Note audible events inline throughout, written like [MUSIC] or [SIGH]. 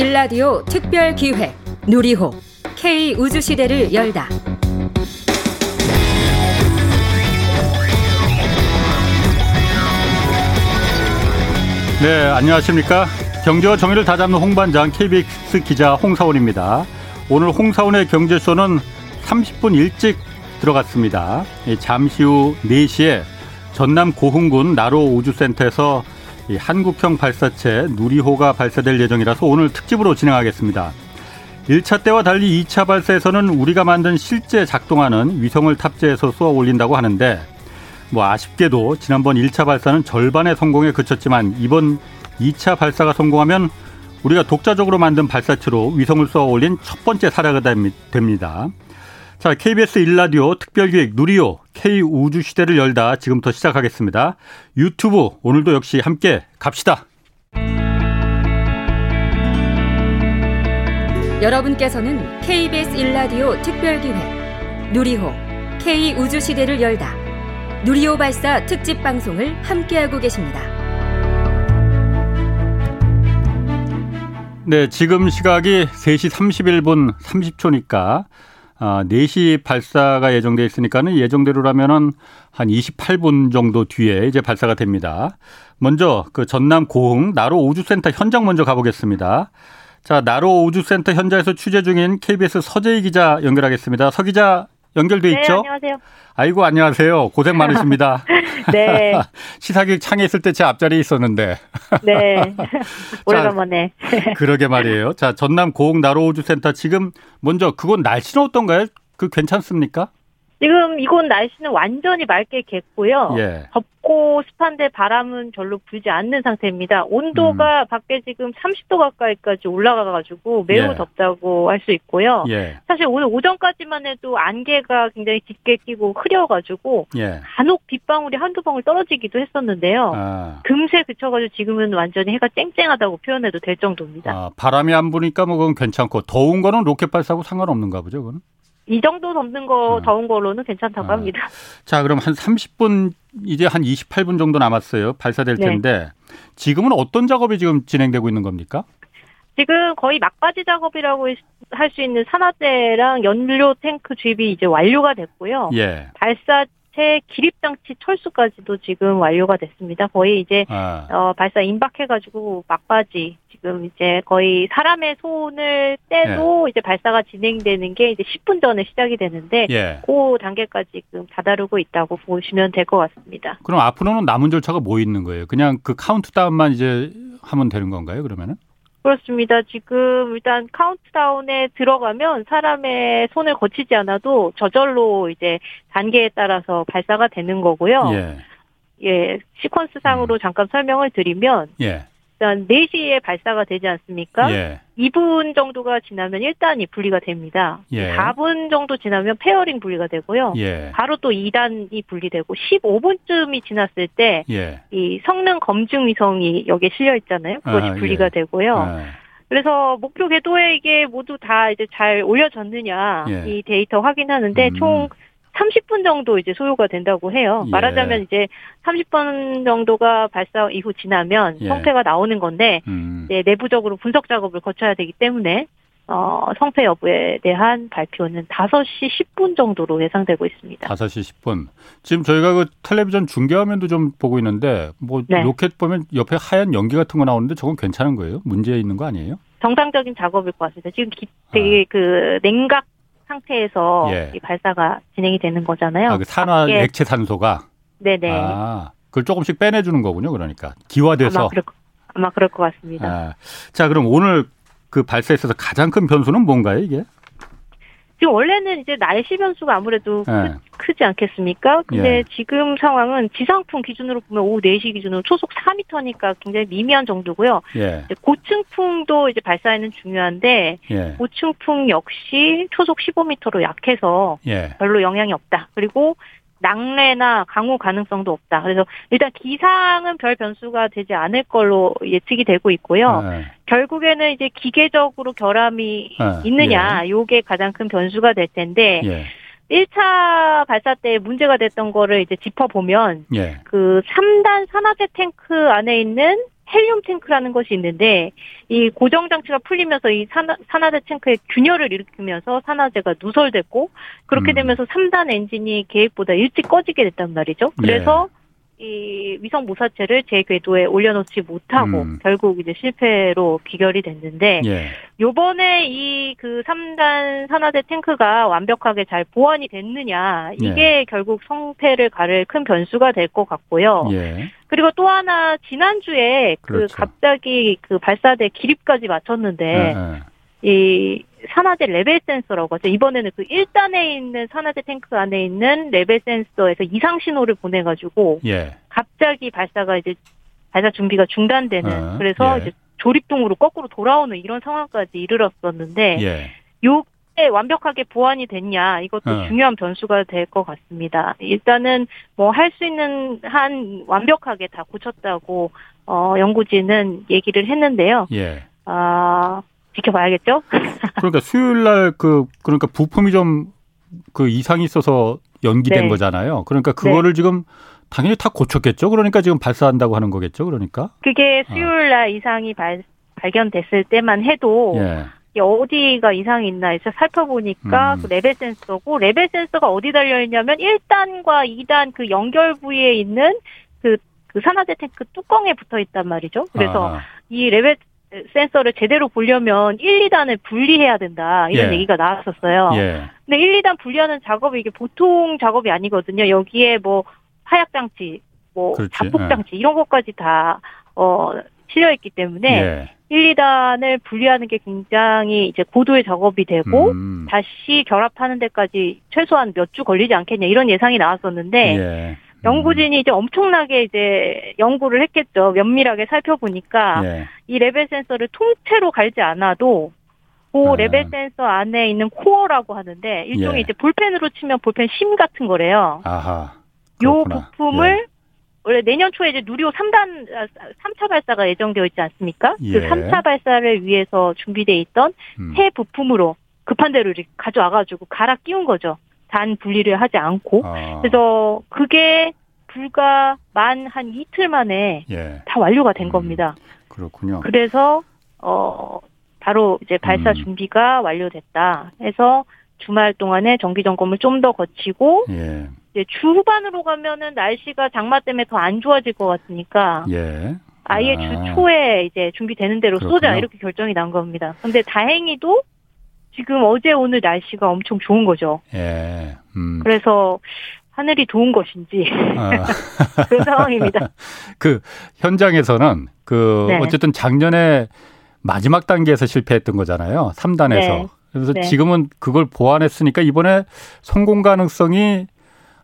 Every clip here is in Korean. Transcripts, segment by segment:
1라디오 특별 기획 누리호 K 우주 시대를 열다. 네, 안녕하십니까? 경제와 정의를 다잡는 홍반장 KBS 기자 홍사원입니다. 오늘 홍사원의 경제쇼는 30분 일찍 들어갔습니다. 잠시 후 4시에 전남 고흥군 나로 우주센터에서 한국형 발사체 누리호가 발사될 예정이라서 오늘 특집으로 진행하겠습니다. 1차 때와 달리 2차 발사에서는 우리가 만든 실제 작동하는 위성을 탑재해서 쏘아 올린다고 하는데 뭐 아쉽게도 지난번 1차 발사는 절반의 성공에 그쳤지만 이번 2차 발사가 성공하면 우리가 독자적으로 만든 발사체로 위성을 쏘아 올린 첫 번째 사례가 됩니다. 자, KBS 일라디오 특별기획 누리호 K 우주 시대를 열다 지금부터 시작하겠습니다. 유튜브 오늘도 역시 함께 갑시다. 여러분께서는 KBS 일라디오 특별기획 누리호 K 우주 시대를 열다 누리호 발사 특집 방송을 함께하고 계십니다. 네, 지금 시각이 3시 31분 30초니까 아, 4시 발사가 예정돼 있으니까는 예정대로라면은 한 28분 정도 뒤에 이제 발사가 됩니다. 먼저 그 전남 고흥 나로 우주센터 현장 먼저 가보겠습니다. 자, 나로 우주센터 현장에서 취재 중인 KBS 서재희 기자 연결하겠습니다. 서 기자 연결돼 네, 있죠? 안녕하세요. 아이고 안녕하세요. 고생 많으십니다. [LAUGHS] 네. [LAUGHS] 시사기획 창에 있을 때 제 앞자리에 있었는데. [LAUGHS] 네. 오래간만에. 그러게 말이에요. 자, 전남 고흥 나로우주 센터 지금 먼저 그곳 날씨는 어떤가요? 그 괜찮습니까? 지금 이곳 날씨는 완전히 맑게 겠고요. 예. 덥고 습한데 바람은 별로 불지 않는 상태입니다. 온도가 음. 밖에 지금 30도 가까이까지 올라가가지고 매우 예. 덥다고 할 수 있고요. 예. 사실 오늘 오전까지만 해도 안개가 굉장히 짙게 끼고 흐려가지고 예. 간혹 빗방울이 한두 방울 떨어지기도 했었는데요. 아, 금세 그쳐가지고 지금은 완전히 해가 쨍쨍하다고 표현해도 될 정도입니다. 아, 바람이 안 부니까 뭐 그건 괜찮고 더운 거는 로켓 발사하고 상관없는가 보죠, 그건? 이 정도 덥는 거 아. 더운 걸로는 괜찮다고 아. 합니다. 자, 그럼 한 30분 이제 한 28분 정도 남았어요. 발사될 네. 텐데 지금은 어떤 작업이 지금 진행되고 있는 겁니까? 지금 거의 막바지 작업이라고 할 수 있는 산화제랑 연료 탱크 주입이 이제 완료가 됐고요. 예. 발사체 기립 장치 철수까지도 지금 완료가 됐습니다. 거의 이제 아, 어, 발사 임박해가지고 막바지 지금 이제 거의 사람의 손을 떼도 이제 발사가 진행되는 게 이제 10분 전에 시작이 되는데 예. 그 단계까지 지금 다다르고 있다고 보시면 될 것 같습니다. 그럼 앞으로는 남은 절차가 뭐 있는 거예요? 그냥 그 카운트다운만 이제 하면 되는 건가요? 그러면은? 그렇습니다. 지금 일단 카운트다운에 들어가면 사람의 손을 거치지 않아도 저절로 이제 단계에 따라서 발사가 되는 거고요. 예. 예, 시퀀스상으로 잠깐 설명을 드리면 예. 일단 4시에 발사가 되지 않습니까? 예. 2분 정도가 지나면 1단이 분리가 됩니다. 예. 4분 정도 지나면 페어링 분리가 되고요. 예. 바로 또 2단이 분리되고 15분쯤이 지났을 때 예. 이 성능 검증 위성이 여기에 실려 있잖아요. 그것이 아, 분리가 예. 되고요. 아, 그래서 목표 궤도에 이게 모두 다 이제 잘 올려졌느냐 예. 이 데이터 확인하는데 음. 총 30분 정도 이제 소요가 된다고 해요. 예. 말하자면 이제 30분 정도가 발사 이후 지나면 예. 성패가 나오는 건데 음. 이제 내부적으로 분석 작업을 거쳐야 되기 때문에 어, 성패 여부에 대한 발표는 5시 10분 정도로 예상되고 있습니다. 5시 10분. 지금 저희가 그 텔레비전 중계 화면도 좀 보고 있는데 뭐 네. 로켓 보면 옆에 하얀 연기 같은 거 나오는데 저건 괜찮은 거예요? 문제 있는 거 아니에요? 정상적인 작업일 것 같습니다. 지금 기- 되게 그 냉각 상태에서 아. 예. 이 발사가 진행이 되는 거잖아요. 아, 그 산화 밖에- 액체 산소가 네네. 아, 그걸 조금씩 빼내 주는 거군요. 그러니까 기화돼서 아마 그럴, 거- 아마 그럴 것 같습니다. 아, 자, 그럼 오늘 그 발사에 있어서 가장 큰 변수는 뭔가요, 이게? 지금 원래는 이제 날씨 변수가 아무래도 예. 크, 지 않겠습니까? 근데 예. 지금 상황은 지상풍 기준으로 보면 오후 4시 기준으로 초속 4m니까 굉장히 미미한 정도고요. 예. 고층풍도 이제 발사에는 중요한데 예. 고층풍 역시 초속 15m로 약해서 예. 별로 영향이 없다. 그리고 낙뢰나 강우 가능성도 없다. 그래서 일단 기상은 별 변수가 되지 않을 걸로 예측이 되고 있고요. 예. 결국에는 이제 기계적으로 결함이 아, 있느냐, 요게 가장 큰 변수가 될 텐데, 예. 1차 발사 때 문제가 됐던 거를 이제 짚어보면, 예. 그 3단 산화제 탱크 안에 있는 헬륨 탱크라는 것이 있는데 이 고정 장치가 풀리면서 이 산화, 산화제 탱크에 균열을 일으키면서 산화제가 누설됐고 그렇게 음. 되면서 3단 엔진이 계획보다 일찍 꺼지게 됐단 말이죠. 그래서 이 위성 모사체를 제 궤도에 올려놓지 못하고 음. 결국 이제 실패로 귀결이 됐는데 예. 요번에 이 그 3단 산화제 탱크가 완벽하게 잘 보완이 됐느냐 이게 결국 성패를 가를 큰 변수가 될 것 같고요. 예. 그리고 또 하나 지난주에 그 그렇죠. 갑자기 그 발사대 기립까지 마쳤는데 예, 예. 이 산화제 레벨 센서라고 하죠. 이번에는 그 1단에 있는 산화제 탱크 안에 있는 레벨 센서에서 이상 신호를 보내가지고 예. 갑자기 발사가 이제 발사 준비가 중단되는 어, 그래서 예. 이제 조립동으로 거꾸로 돌아오는 이런 상황까지 이르렀었는데 예. 요게 완벽하게 보완이 됐냐 이것도 어. 중요한 변수가 될 것 같습니다. 일단은 뭐 할 수 있는 한 완벽하게 다 고쳤다고 어 연구진은 얘기를 했는데요. 예. 아 지켜봐야겠죠? [LAUGHS] 그러니까 수요일 날 그 그러니까 부품이 좀 그 이상이 있어서 연기된 네. 거잖아요. 그러니까 그거를 지금 당연히 다 고쳤겠죠. 그러니까 지금 발사한다고 하는 거겠죠. 그러니까. 그게 수요일 날 이상이 발, 발견됐을 때만 해도 예. 어디가 이상이 있나 해서 살펴보니까 음. 그 레벨 센서고 레벨 센서가 어디 달려 있냐면 1단과 2단 그 연결 부위에 있는 그, 그 산화제 탱크 뚜껑에 붙어 있단 말이죠. 그래서 아, 이 레벨 센서를 제대로 보려면 1, 2단을 분리해야 된다. 이런 예. 얘기가 나왔었어요. 예. 근데 1, 2단 분리하는 작업이 이게 보통 작업이 아니거든요. 여기에 뭐 화약 장치, 뭐. 자폭 예. 장치 이런 것까지 다 어, 실려 있기 때문에 예. 1, 2단을 분리하는 게 굉장히 이제 고도의 작업이 되고 음. 다시 결합하는 데까지 최소한 몇 주 걸리지 않겠냐 이런 예상이 나왔었는데 예. 연구진이 이제 엄청나게 이제 연구를 했겠죠. 면밀하게 살펴보니까 예. 이 레벨 센서를 통째로 갈지 않아도 그 아. 레벨 센서 안에 있는 코어라고 하는데 일종의 예. 이제 볼펜으로 치면 볼펜 심 같은 거래요. 아하. 요 그렇구나. 부품을 원래 내년 초에 이제 누리호 3단 3차 발사가 예정되어 있지 않습니까? 예. 그 3차 발사를 위해서 준비돼 있던 음. 새 부품으로 급한 대로 이렇게 가져와 가지고 갈아 끼운 거죠. 단 분리를 하지 않고. 아. 그래서 그게 불과 만 한 이틀 만에 예. 다 완료가 된 음. 겁니다. 그렇군요. 그래서 어 바로 이제 발사 음. 준비가 완료됐다. 해서 주말 동안에 정기 점검을 좀 더 거치고 예. 이제 주 후반으로 가면은 날씨가 장마 때문에 더 안 좋아질 것 같으니까 예. 아예 아. 주 초에 이제 준비되는 대로 쏘자 그렇군요. 이렇게 결정이 난 겁니다. 근데 다행히도 지금 어제 오늘 날씨가 엄청 좋은 거죠. 예. 음. 그래서 하늘이 좋은 것인지 아. [LAUGHS] 그런 상황입니다. [LAUGHS] 그 현장에서는 그 네. 어쨌든 작년에 마지막 단계에서 실패했던 거잖아요. 3단에서. 네. 그래서 네. 지금은 그걸 보완했으니까 이번에 성공 가능성이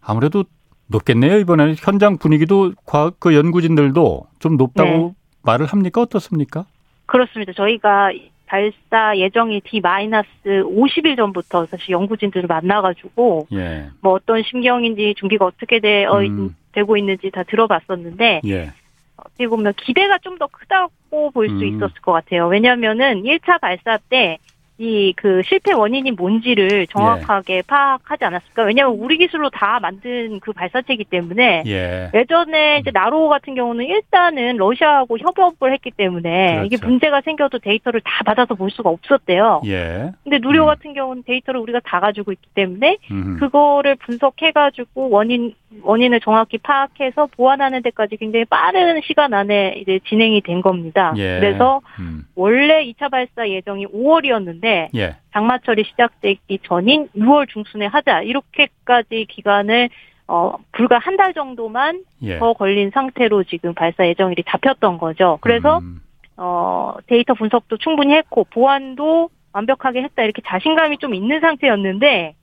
아무래도 높겠네요. 이번에는 현장 분위기도 과학 그 연구진들도 좀 높다고 네. 말을 합니까? 어떻습니까? 그렇습니다. 저희가 발사 예정이 D-50일 전부터 사실 연구진들을 만나가지고 예. 뭐 어떤 심경인지 준비가 어떻게 되어 있- 음. 되고 있는지 다 들어봤었는데 예. 어떻게 보면 기대가 좀 더 크다고 볼수 음. 있었을 것 같아요. 왜냐하면은 1차 발사 때 이 그 실패 원인이 뭔지를 정확하게 파악하지 않았을까? 왜냐하면 우리 기술로 다 만든 그 발사체이기 때문에 예. 예전에 이제 나로 같은 경우는 일단은 러시아하고 협업을 했기 때문에 이게 그렇죠. 문제가 생겨도 데이터를 다 받아서 볼 수가 없었대요. 예. 근데 누리호 음. 같은 경우는 데이터를 우리가 다 가지고 있기 때문에 음. 그거를 분석해가지고 원인 원인을 정확히 파악해서 보완하는 데까지 굉장히 빠른 시간 안에 이제 진행이 된 겁니다. 예. 그래서 음. 원래 2차 발사 예정이 5월이었는데 예. 장마철이 시작되기 전인 6월 중순에 하자 이렇게까지 기간을 어 불과 한 달 정도만 예. 더 걸린 상태로 지금 발사 예정일이 잡혔던 거죠. 그래서 음. 어 데이터 분석도 충분히 했고 보안도 완벽하게 했다 이렇게 자신감이 좀 있는 상태였는데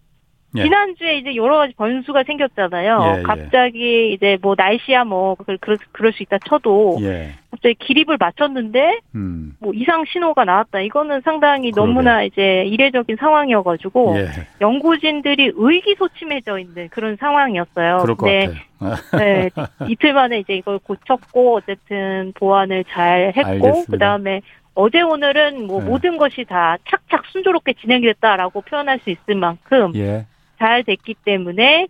예. 지난주에 이제 여러 가지 변수가 생겼잖아요. 예, 예. 갑자기 이제 뭐 날씨야 뭐 그럴, 그럴, 수 있다 쳐도 예. 갑자기 기립을 맞췄는데 음. 뭐 이상 신호가 나왔다. 이거는 상당히 그러게. 너무나 이제 이례적인 상황이어가지고 예. 연구진들이 의기소침해져 있는 그런 상황이었어요. 그럴 것 근데 같아요. 네, 이틀 만에 이제 이걸 고쳤고 어쨌든 보완을 잘 했고 알겠습니다. 그다음에 어제 오늘은 뭐 네. 모든 것이 다 착착 순조롭게 진행됐다라고 표현할 수 있을 만큼 예. 잘 됐기 때문에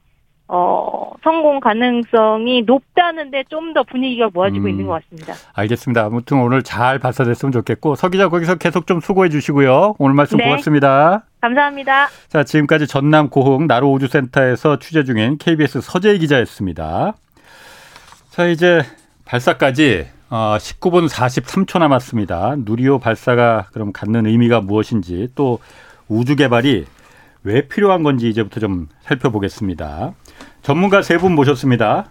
어, 성공 가능성이 높다는데 좀 더 분위기가 모아지고 음. 있는 것 같습니다. 알겠습니다. 아무튼 오늘 잘 발사됐으면 좋겠고 서 기자 거기서 계속 좀 수고해 주시고요. 오늘 말씀 네. 고맙습니다. 감사합니다. 자, 지금까지 전남 고흥 나로 우주센터에서 취재 중인 KBS 서재희 기자였습니다. 자, 이제 발사까지 어, 19분 43초 남았습니다. 누리호 발사가 그럼 갖는 의미가 무엇인지 또 우주 개발이 왜 필요한 건지 이제부터 좀 살펴보겠습니다. 전문가 세 분 모셨습니다.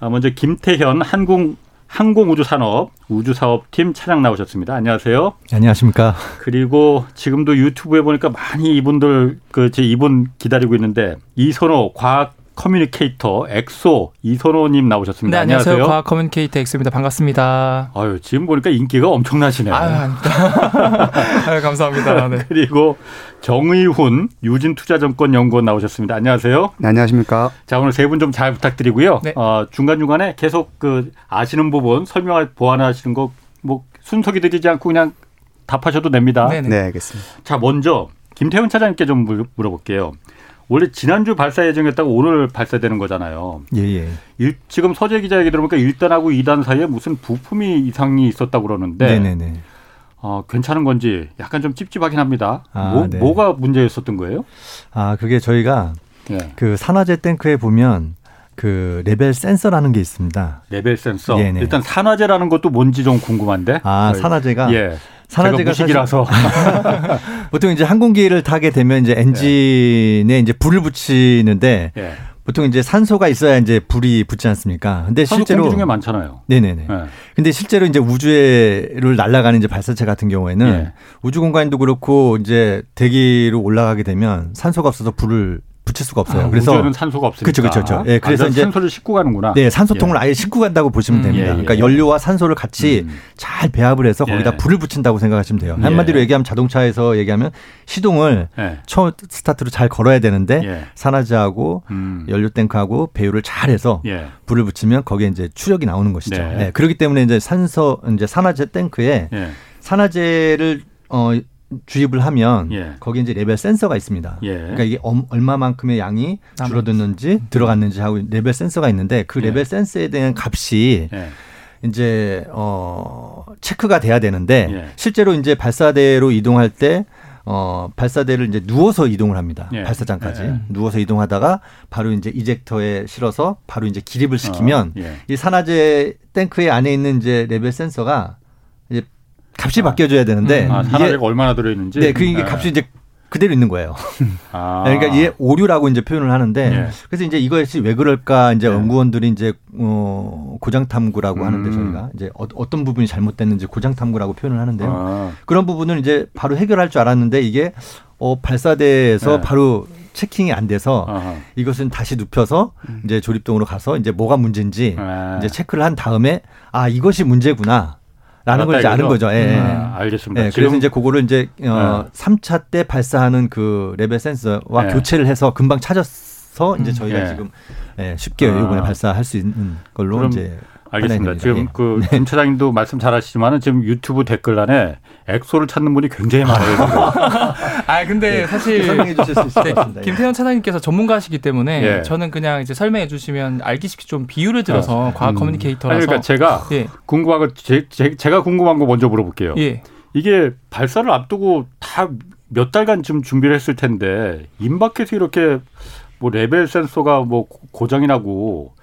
아, 먼저 김태현 한국 항공우주산업 우주사업팀 차장 나오셨습니다. 안녕하세요. 안녕하십니까. 그리고 지금도 유튜브에 보니까 많이 이분들 그 제 이분 기다리고 있는데 이선호 과학 커뮤니케이터 엑소 이선호님 나오셨습니다. 네, 안녕하세요. 안녕하세요. 과학 커뮤니케이터 엑소입니다. 반갑습니다. 아유 지금 보니까 인기가 엄청나시네요. 아유. [LAUGHS] 아유, 감사합니다. 네. [LAUGHS] 그리고 정의훈 유진투자증권 연구원 나오셨습니다. 안녕하세요. 네, 안녕하십니까. 자 오늘 세 분 좀 잘 부탁드리고요. 네. 어, 중간 중간에 계속 그 아시는 부분 설명할 보완하시는 거 뭐 순서기 들이지 않고 그냥 답하셔도 됩니다. 네네. 네, 알겠습니다. 자, 먼저 김태훈 차장님께 좀 물- 물어볼게요. 원래 지난주 발사 예정이었다가 오늘 발사되는 거잖아요. 예, 예. 일- 지금 서재 기자 얘기 들어보니까 1단하고 2단 사이에 무슨 부품이 이상이 있었다고 그러는데 네네네. 어, 괜찮은 건지 약간 좀 찝찝하긴 합니다. 아, 뭐, 네. 뭐가 문제였었던 거예요? 아, 그게 저희가 예. 그 산화제 탱크에 보면 그 레벨 센서라는 게 있습니다. 레벨 센서. 네네. 일단 산화제라는 것도 뭔지 좀 궁금한데. 아, 저희- 산화제가 예. 산화제가 제가 무식이라서. [LAUGHS] 보통 이제 항공기를 타게 되면 이제 엔진에 이제 불을 붙이는데 예. 보통 이제 산소가 있어야 이제 불이 붙지 않습니까? 근데 실제로 공기 중에 많잖아요. 네네네. 예. 근데 실제로 이제 우주에를 날아가는 이제 발사체 같은 경우에는 예. 우주 공간도 그렇고 이제 대기로 올라가게 되면 산소가 없어서 불을 붙일 수가 없어요. 아, 그래서 우주에는 산소가 없으니까. 그쵸, 그쵸, 그쵸. 예, 그래서 아, 이제 산소를 싣고 가는구나. 네, 산소통을 아예 싣고 간다고 보시면 음, 됩니다. 예, 예. 그러니까 연료와 산소를 같이 음. 잘 배합을 해서 거기다 예. 불을 붙인다고 생각하시면 돼요. 예. 한마디로 얘기하면 자동차에서 얘기하면 시동을 예. 첫 스타트로 잘 걸어야 되는데 예. 산화제하고 음. 연료 탱크하고 배율을 잘 해서 예. 불을 붙이면 거기에 이제 추력이 나오는 것이죠. 네. 네. 그렇기 때문에 이제 산소 이제 산화제 탱크에 예. 산화제를 어 주입을 하면 예. 거기에 이제 레벨 센서가 있습니다. 예. 그러니까 이게 엄- 얼마만큼의 양이 줄어드는지 들어갔는지 하고 레벨 센서가 있는데 그 예. 레벨 센서에 대한 값이 예. 이제 어 체크가 돼야 되는데 예. 실제로 이제 발사대로 이동할 때 어, 발사대를 이제 누워서 이동을 합니다. 예. 발사장까지. 예. 누워서 이동하다가 바로 이제 이젝터에 실어서 바로 이제 기립을 시키면 어, 예. 이 산화제 탱크의 안에 있는 이제 레벨 센서가 값이 아. 바뀌어줘야 되는데 음. 아, 이게 산화제가 얼마나 들어있는지. 네, 그 이게 예. 값이 이제 그대로 있는 거예요. [LAUGHS] 아. 그러니까 이게 오류라고 이제 표현을 하는데 예. 그래서 이제 이것이 왜 그럴까 이제 예. 연구원들이 이제 어 고장 탐구라고 하는데 음. 저희가 이제 어, 어떤 부분이 잘못됐는지 고장 탐구라고 표현을 하는데요. 아. 그런 부분을 이제 바로 해결할 줄 알았는데 이게 어 발사대에서 네. 바로 체킹이 안 돼서 아하. 이것은 다시 눕혀서 이제 조립동으로 가서 이제 뭐가 문제인지 아. 이제 체크를 한 다음에 아 이것이 문제구나. 라는 걸 이제 아는? 거죠. 예. 예. 아, 알겠습니다. 네, 지금 그래서 이제 그거를 이제 어 네. 삼 3차 때 발사하는 그 레벨 센서와 네. 교체를 해서 금방 찾아서 이제 음. 저희가 예. 지금 예, 쉽게 아. 이번에 발사할 수 있는 걸로 이제 알겠습니다. 지금 예. 그 김 차장님도 말씀 잘하시지만은 지금 유튜브 댓글란에 엑소를 찾는 분이 굉장히 많아요. [LAUGHS] 아, 근데 사실 설명해 주실 수 있을 것 네, 같습니다. 예. 김태현 차장님께서 전문가시기 때문에 예. 저는 그냥 이제 설명해 주시면 알기 쉽게 좀 비유를 들어서 과학 음. 커뮤니케이터라서 아니, 그러니까 제가 예. 궁금한 거 제, 제, 제가 궁금한 거 먼저 물어볼게요. 예. 이게 발사를 앞두고 다 몇 달간 좀 준비를 했을 텐데 임박해서 이렇게 뭐 레벨 센서가 뭐 고- 고장이 나고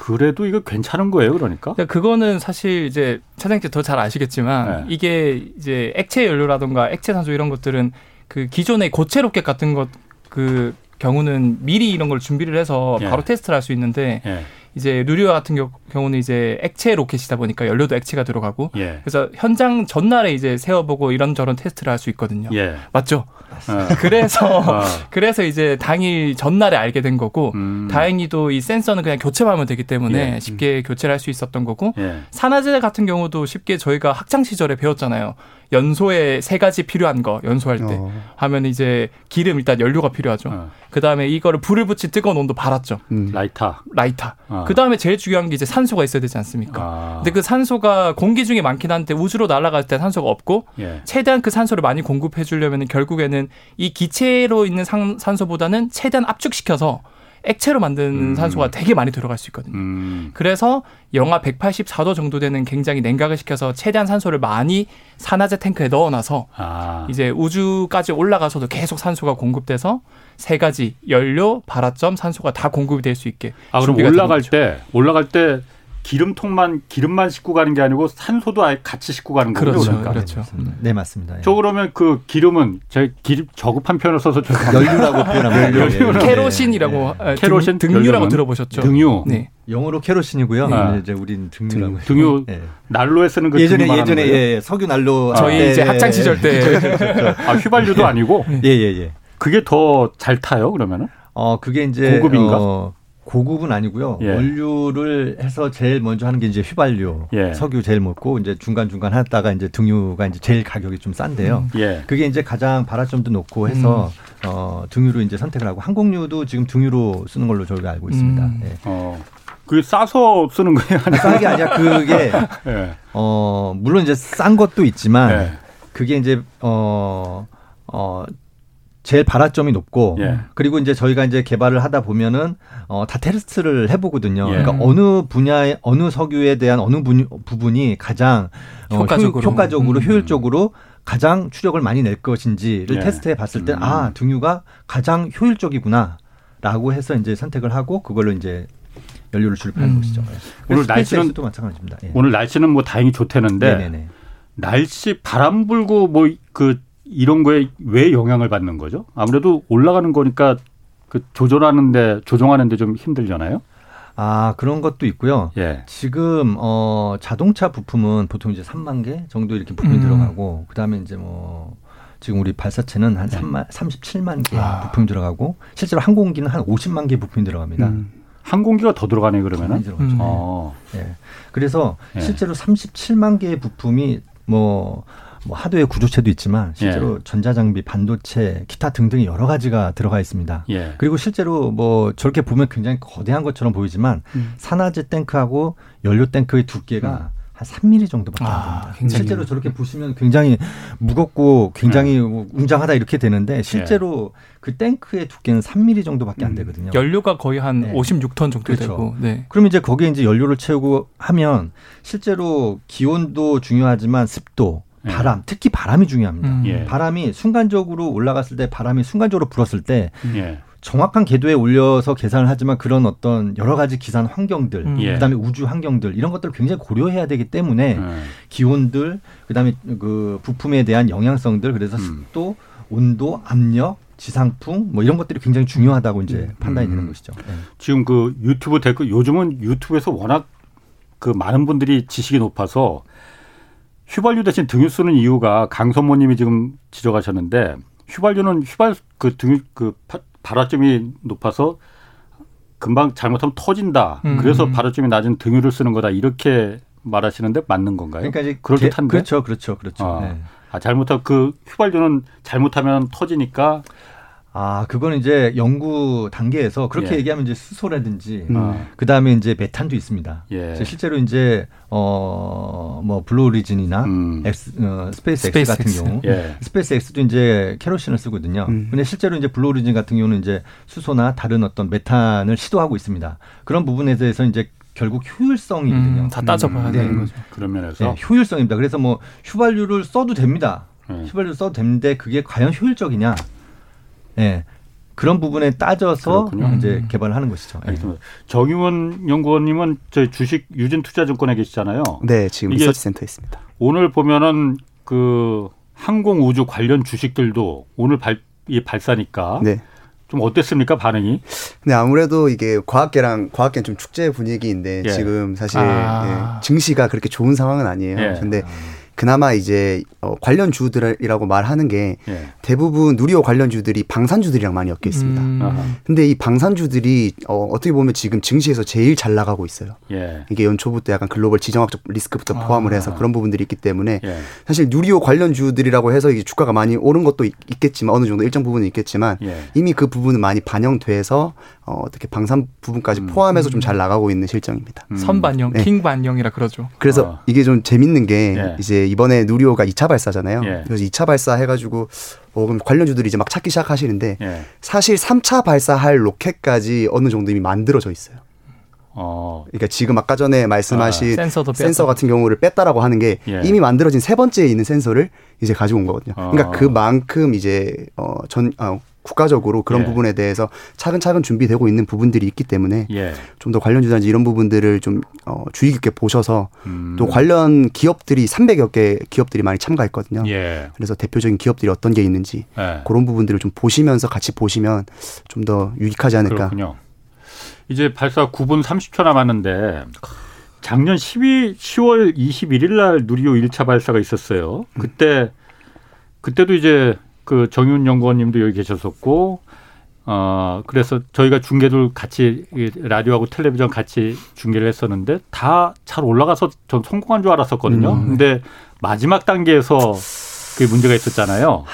그래도 이거 괜찮은 거예요, 그러니까? 그러니까 그거는 사실 이제 차장님께서 더 잘 아시겠지만 네. 이게 이제 액체 연료라든가 액체 산소 이런 것들은 그 기존의 고체 로켓 같은 것 그 경우는 미리 이런 걸 준비를 해서 예. 바로 테스트를 할 수 있는데 예, 이제 누리호 같은 경우- 경우는 이제 액체 로켓이다 보니까 연료도 액체가 들어가고 예, 그래서 현장 전날에 이제 세워보고 이런저런 테스트를 할 수 있거든요. 예. 맞죠? 어, 그래서 [LAUGHS] 어, 그래서 이제 당일 전날에 알게 된 거고 음, 다행히도 이 센서는 그냥 교체만 하면 되기 때문에 예. 쉽게 교체를 할 수 있었던 거고 예, 산화제 같은 경우도 쉽게 저희가 학창 시절에 배웠잖아요. 연소에 세 가지 필요한 거 연소할 때 어, 하면 이제 기름 일단 연료가 필요하죠. 어, 그 다음에 이거를 불을 붙인 뜨거운 온도 발화점. 음. 라이터. 라이터. 어. 그 다음에 제일 중요한 게 이제 산소가 있어야 되지 않습니까? 아, 근데 그 산소가 공기 중에 많긴 한데 우주로 날아갈 때 산소가 없고 예, 최대한 그 산소를 많이 공급해 주려면 결국에는 이 기체로 있는 산, 산소보다는 최대한 압축시켜서 액체로 만든 음. 산소가 되게 많이 들어갈 수 있거든요. 음. 그래서 영하 184도 정도 되는 굉장히 냉각을 시켜서 최대한 산소를 많이 산화제 탱크에 넣어놔서 아. 이제 우주까지 올라가서도 계속 산소가 공급돼서 세 가지 연료, 발화점, 산소가 다 공급이 될 수 있게. 아 그럼 올라갈. 때 올라갈 때 기름통만 기름만 싣고 가는 게 아니고 산소도 아예 같이 싣고 가는 거죠. 그렇죠. 그러니까. 그렇죠. 네 맞습니다. 예. 저 그러면 그 기름은 제 기름 저급한 표현을 써서 죄송합니다. 연료라고 표현합니다. 연료라고. 예, 예. kerosene이라고 아, 등- kerosene? 등유라고 연료는? 들어보셨죠? 등유. 네. 영어로 kerosene이고요. 네. 이제 우린 등유라고. 등- 등유 예. 난로에 쓰는 그 예전에 예전에? 예, 예, 석유 난로 저희 때- 이제 학창 시절 때 [LAUGHS] 아 휘발유도 아니고 예예 예. 그게 더 잘 타요 그러면은? 어 그게 이제 고급인가? 어, 고급은 아니고요. 예. 원유를 해서 제일 먼저 하는 게 이제 휘발유, 예. 석유 제일 먹고 이제 중간 중간 하다가 이제 등유가 이제 제일 가격이 좀 싼데요. 예. 그게 이제 가장 발화점도 높고 해서 어, 등유로 이제 선택을 하고 항공유도 지금 등유로 쓰는 걸로 저희가 알고 있습니다. 음. 예. 어. 그게 싸서 쓰는 거예요? 아니면- 싼게 아니라 [LAUGHS] 그게 예. 어 물론 이제 싼 것도 있지만 예. 그게 이제 어, 어, 제일 발화점이 높고 예. 그리고 이제 저희가 이제 개발을 하다 보면은 어, 다 테스트를 해보거든요. 예. 그러니까 어느 분야의 어느 석유에 대한 어느 분, 부분이 가장 어, 효과적으로. 효, 효과적으로 음. 효율적으로 가장 추력을 많이 낼 것인지를 예. 테스트해 봤을 때 음. 아 등유가 가장 효율적이구나라고 해서 이제 선택을 하고 그걸로 이제 연료를 주입하는 음. 것이죠. 오늘 그래서 날씨는- 스페이스X도 마찬가지입니다. 예. 오늘 날씨는 뭐 다행히 좋다는데 네네네. 날씨 바람 불고 뭐 그 이런 거에 왜 영향을 받는 거죠? 아무래도 올라가는 거니까 그 조절하는데 조정하는데 좀 힘들잖아요. 아 그런 것도 있고요. 예. 지금 어 자동차 부품은 보통 이제 3만 개 정도 이렇게 부품이 음. 들어가고 그다음에 이제 뭐 지금 우리 발사체는 한 네. 3만 37만 개 아. 부품이 들어가고 실제로 항공기는 한 50만 개 부품이 들어갑니다. 음. 항공기가 더 들어가네 그러면은. 들어가죠. 음. 어. 예. 그래서 예. 실제로 37만 개의 부품이 뭐, 뭐 하드웨어 구조체도 있지만 실제로 예. 전자장비, 반도체, 기타 등등 여러 가지가 들어가 있습니다. 예. 그리고 실제로 뭐 저렇게 보면 굉장히 거대한 것처럼 보이지만 음. 산화제 탱크하고 연료 탱크의 두께가 한 3mm 정도밖에 안 아, 됩니다. 굉장히 실제로 저렇게 보시면 굉장히 무겁고 굉장히 뭐 웅장하다 이렇게 되는데 실제로 그 탱크의 두께는 3mm 정도밖에 안 음. 되거든요. 연료가 거의 한 네. 56톤 정도 그렇죠. 되고. 네. 그럼 이제 거기에 이제 연료를 채우고 하면 실제로 기온도 중요하지만 습도, 네. 바람, 특히 바람이 중요합니다. 음. 예. 바람이 순간적으로 올라갔을 때 바람이 순간적으로 불었을 때 예. 정확한 궤도에 올려서 계산을 하지만 그런 어떤 여러 가지 기산 환경들, 음. 예. 그다음에 우주 환경들 이런 것들을 굉장히 고려해야 되기 때문에 음. 기온들, 그다음에 그 부품에 대한 영향성들, 그래서 음. 습도, 온도, 압력, 지상풍 뭐 이런 것들이 굉장히 중요하다고 이제 음. 판단이 되는 음. 것이죠. 네. 지금 그 유튜브 댓글 요즘은 유튜브에서 워낙 그 많은 분들이 지식이 높아서 휘발유 대신 등유 쓰는 이유가 강선모님이 지금 지적하셨는데 휘발유는 휘발 그 등유 그 파- 발화점이 높아서 금방 잘못하면 터진다. 음. 그래서 발화점이 낮은 등유를 쓰는 거다. 이렇게 말하시는데 맞는 건가요? 그러니까 이제 그럴 개- 듯한데? 그렇죠, 그렇죠, 그렇죠. 아, 네. 아, 잘못하면 그 휘발유는 잘못하면 터지니까 아, 그거는 이제 연구 단계에서 그렇게 예. 얘기하면 이제 수소라든지 음. 아, 그 다음에 이제 메탄도 있습니다. 예. 실제로 이제 어뭐 Blue Origin이나 음. X, 어, Space X 같은 경우 예. Space X도 이제 케로신을 쓰거든요. 음. 근데 실제로 이제 Blue Origin 같은 경우는 이제 수소나 다른 어떤 메탄을 시도하고 있습니다. 그런 부분에 대해서 이제 결국 효율성이거든요. 음, 다 따져봐야 음. 되는 네. 거죠. 그런 면에서 네, 효율성입니다. 그래서 뭐 휘발유를 써도 됩니다. 네. 휘발유를 써도 되는데 그게 과연 효율적이냐? 예. 그런 부분에 따져서 그렇군요. 이제 음. 개발을 하는 것이죠. 예. 알겠습니다. 정의원 연구원님은 저희 주식 유진 투자증권에 계시잖아요. 네, 지금 리서치 센터에 있습니다. 오늘 보면은 그 항공 우주 관련 주식들도 오늘 발, 이 발사니까 네. 좀 어땠습니까 반응이? 근데 아무래도 이게 과학계랑 과학계는 좀 축제 분위기인데 예. 지금 사실 아. 예, 증시가 그렇게 좋은 상황은 아니에요. 예. 근데 그나마 이제 어, 관련 주들이라고 말하는 게 예. 대부분 누리호 관련 주들이 방산주들이랑 많이 엮여 있습니다. 음. 근데 이 방산주들이 어, 어떻게 보면 지금 증시에서 제일 잘 나가고 있어요. 예. 이게 연초부터 약간 글로벌 지정학적 리스크부터 포함을 해서 그런 부분들이 있기 때문에 예. 사실 누리호 관련 주들이라고 해서 이게 주가가 많이 오른 것도 있- 있겠지만 어느 정도 일정 부분은 있겠지만 예. 이미 그 부분은 많이 반영돼서 어, 어떻게 방산 부분까지 음. 포함해서 좀 잘 나가고 있는 실정입니다. 음. 선반영, 네. 킹반영이라 그러죠. 그래서 어. 이게 좀 재밌는 게 예. 이제 이번에 누리호가 2차 발사잖아요. 예. 그래서 2차 발사 해가지고 어, 그럼 관련주들이 이제 막 찾기 시작하시는데 예. 사실 3차 발사할 로켓까지 어느 정도 이미 만들어져 있어요. 어. 그러니까 지금 아까 전에 말씀하신 센서도 센서. 같은 경우를 뺐다라고 하는 게 예. 이미 만들어진 세 번째에 있는 센서를 이제 가지고 온 거거든요. 어. 그러니까 그만큼 이제 어 전 어, 국가적으로 그런 예. 부분에 대해서 차근차근 준비되고 있는 부분들이 있기 때문에 예. 좀더 관련주단지 이런 부분들을 좀 어, 주의 깊게 보셔서 음. 또 관련 기업들이 300여 개 기업들이 많이 참가했거든요. 예. 그래서 대표적인 기업들이 어떤 게 있는지 예. 그런 부분들을 좀 보시면서 같이 보시면 좀 더 유익하지 않을까. 그렇군요. 이제 발사 9분 30초 남았는데 작년 12 10월 21일 날 누리호 1차 발사가 있었어요. 그때 그때도 이제 그 정윤 연구원님도 여기 계셨었고 어 그래서 저희가 중계도 같이 이 라디오하고 텔레비전 같이 중계를 했었는데 다 잘 올라가서 전 성공한 줄 알았었거든요. 음. 근데 마지막 단계에서 그게 문제가 있었잖아요.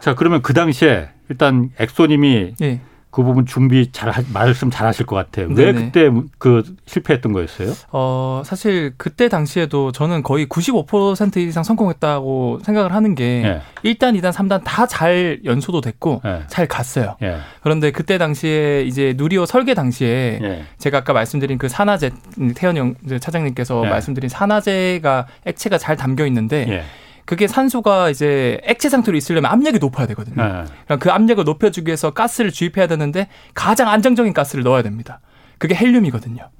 자 그러면 그 당시에 일단 엑소님이 예. 그 부분 준비 잘 하- 말씀 잘 하실 것 같아요. 왜 네네. 그때 그 실패했던 거였어요? 어, 사실 그때 당시에도 저는 거의 95% 이상 성공했다고 생각을 하는 게 예. 1단, 2단, 3단 다 잘 연소도 됐고 예. 잘 갔어요. 예. 그런데 그때 당시에 이제 누리호 설계 당시에 예. 제가 아까 말씀드린 그 산화제 태연 영 이제 차장님께서 예. 말씀드린 산화제가 액체가 잘 담겨 있는데 예. 그게 산소가 이제 액체 상태로 있으려면 압력이 높아야 되거든요. 예. 그러니까 그 압력을 높여주기 위해서 가스를 주입해야 되는데 가장 안정적인 가스를 넣어야 됩니다. 그게 헬륨이거든요.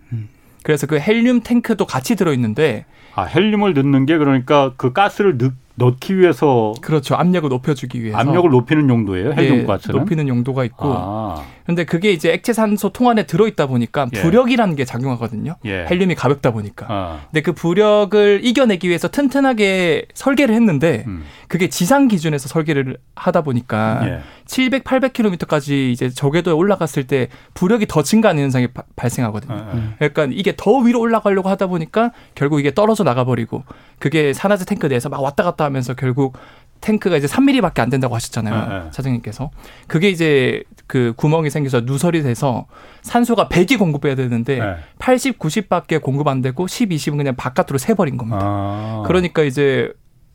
그래서 그 헬륨 탱크도 같이 들어있는데 아 헬륨을 넣는 게 그러니까 그 가스를 넣, 넣기 위해서 그렇죠 압력을 높여주기 위해서 압력을 높이는 용도예요. 헬륨 예. 높이는 용도가 있고 아. 그런데 그게 이제 액체 산소 통 안에 들어있다 보니까 예. 부력이라는 게 작용하거든요. 예. 헬륨이 가볍다 보니까. 아. 근데 그 부력을 이겨내기 위해서 튼튼하게 설계를 했는데 음. 그게 지상 기준에서 설계를 하다 보니까 예. 700, 800km까지 이제 저궤도에 올라갔을 때 부력이 더 증가하는 현상이 바- 발생하거든요. 예. 예. 그러니까 이게 더 위로 올라가려고 하다 보니까 결국 이게 떨어져 나가버리고 그게 산화제 탱크 내에서 막 왔다 갔다 하면서 결국 탱크가 이제 3mm밖에 안 된다고 하셨잖아요. 네, 네. 차장님께서. 그게 이제 그 구멍이 생겨서 누설이 돼서 산소가 100이 공급해야 되는데 예. 80, 90밖에 공급 안 되고 10, 20은 그냥 바깥으로 새 버린 겁니다. 아. 그러니까 이제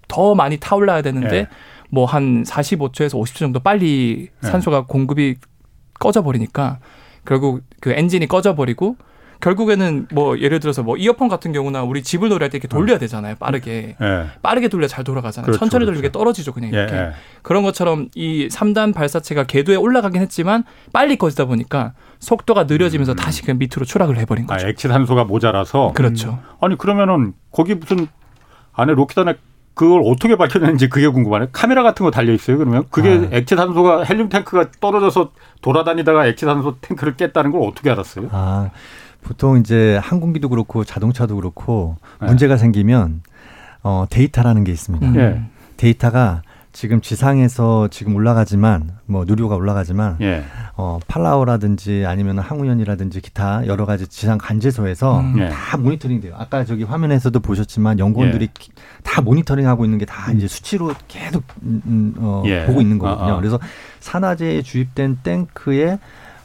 더 많이 타올라야 되는데 예. 뭐한 45초에서 50초 정도 빨리 예. 산소가 공급이 꺼져 버리니까 결국 그 엔진이 꺼져 버리고 결국에는 뭐 예를 들어서 뭐 이어폰 같은 경우나 우리 집을 노래할 때 이렇게 돌려야 되잖아요. 빠르게. 예. 빠르게 돌려 잘 돌아가잖아요. 그렇죠, 천천히 그렇죠. 돌리게 떨어지죠. 그냥 예. 이렇게. 예. 그런 것처럼 이 3단 발사체가 궤도에 올라가긴 했지만 빨리 꺼지다 보니까 속도가 느려지면서 다시 그냥 밑으로 추락을 해버린 아, 거죠. 액체 산소가 모자라서 그렇죠. 아니 그러면은 거기 무슨 안에 로켓 안에 그걸 어떻게 밝혀냈는지 그게 궁금하네. 카메라 같은 거 달려 있어요. 그러면 그게 아. 액체 산소가 헬륨 탱크가 떨어져서 돌아다니다가 액체 산소 탱크를 깼다는 걸 어떻게 알았어요? 아, 보통 이제 항공기도 그렇고 자동차도 그렇고 네. 문제가 생기면 어, 데이터라는 게 있습니다. 음. 예. 데이터가 지금 지상에서 지금 올라가지만 뭐 누리호가 올라가지만 예. 어, 팔라우라든지 아니면 항우연이라든지 기타 여러 가지 지상 관제소에서 음. 예. 다 모니터링 돼요. 아까 저기 화면에서도 보셨지만 연구원들이 예. 기- 다 모니터링 하고 있는 게 다 이제 수치로 계속 음, 음, 어, 예. 보고 있는 거거든요. 아, 아. 그래서 산화제에 주입된 탱크의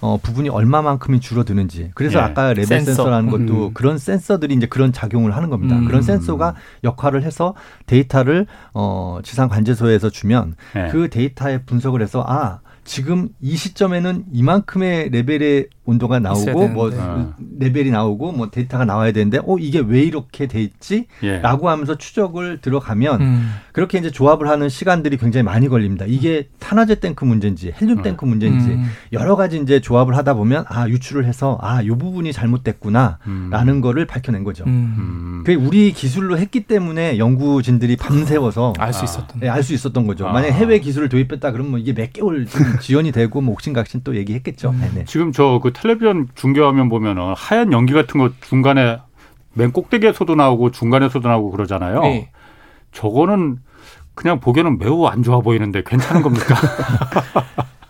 어, 부분이 얼마만큼이 줄어드는지. 그래서 예. 아까 레벨 센서. 센서 라는 것도 음. 그런 센서들이 이제 그런 작용을 하는 겁니다. 음. 그런 센서가 역할을 해서 데이터를 어, 지상 관제소에서 주면 예. 그 데이터에 분석을 해서 아 지금 이 시점에는 이만큼의 레벨의 온도가 나오고 뭐. 어. 레벨이 나오고 뭐 데이터가 나와야 되는데 어 이게 왜 이렇게 돼 있지? 예. 라고 하면서 추적을 들어가면 음. 그렇게 이제 조합을 하는 시간들이 굉장히 많이 걸립니다. 이게 탄화제 탱크 문제인지 헬륨 음. 탱크 문제인지 음. 여러 가지 이제 조합을 하다 보면 아 유출을 해서 아이 부분이 잘못됐구나라는 음. 거를 밝혀낸 거죠. 음. 음. 그게 우리 기술로 했기 때문에 연구진들이 밤새워서 알수 아. 있었던. 알수 있었던 거죠. 아. 만약 에 해외 기술을 도입했다 그러면 뭐 이게 몇 개월 좀 지연이 되고 뭐 옥신각신 또 얘기했겠죠. 음. 네네. 지금 저 그 텔레비전 중계화면 보면은 하얀 연기 같은 거 중간에 맨 꼭대기에서도 나오고 중간에서도 나오고 그러잖아요. 네. 저거는 그냥 보기에는 매우 안 좋아 보이는데 괜찮은 겁니까? [LAUGHS]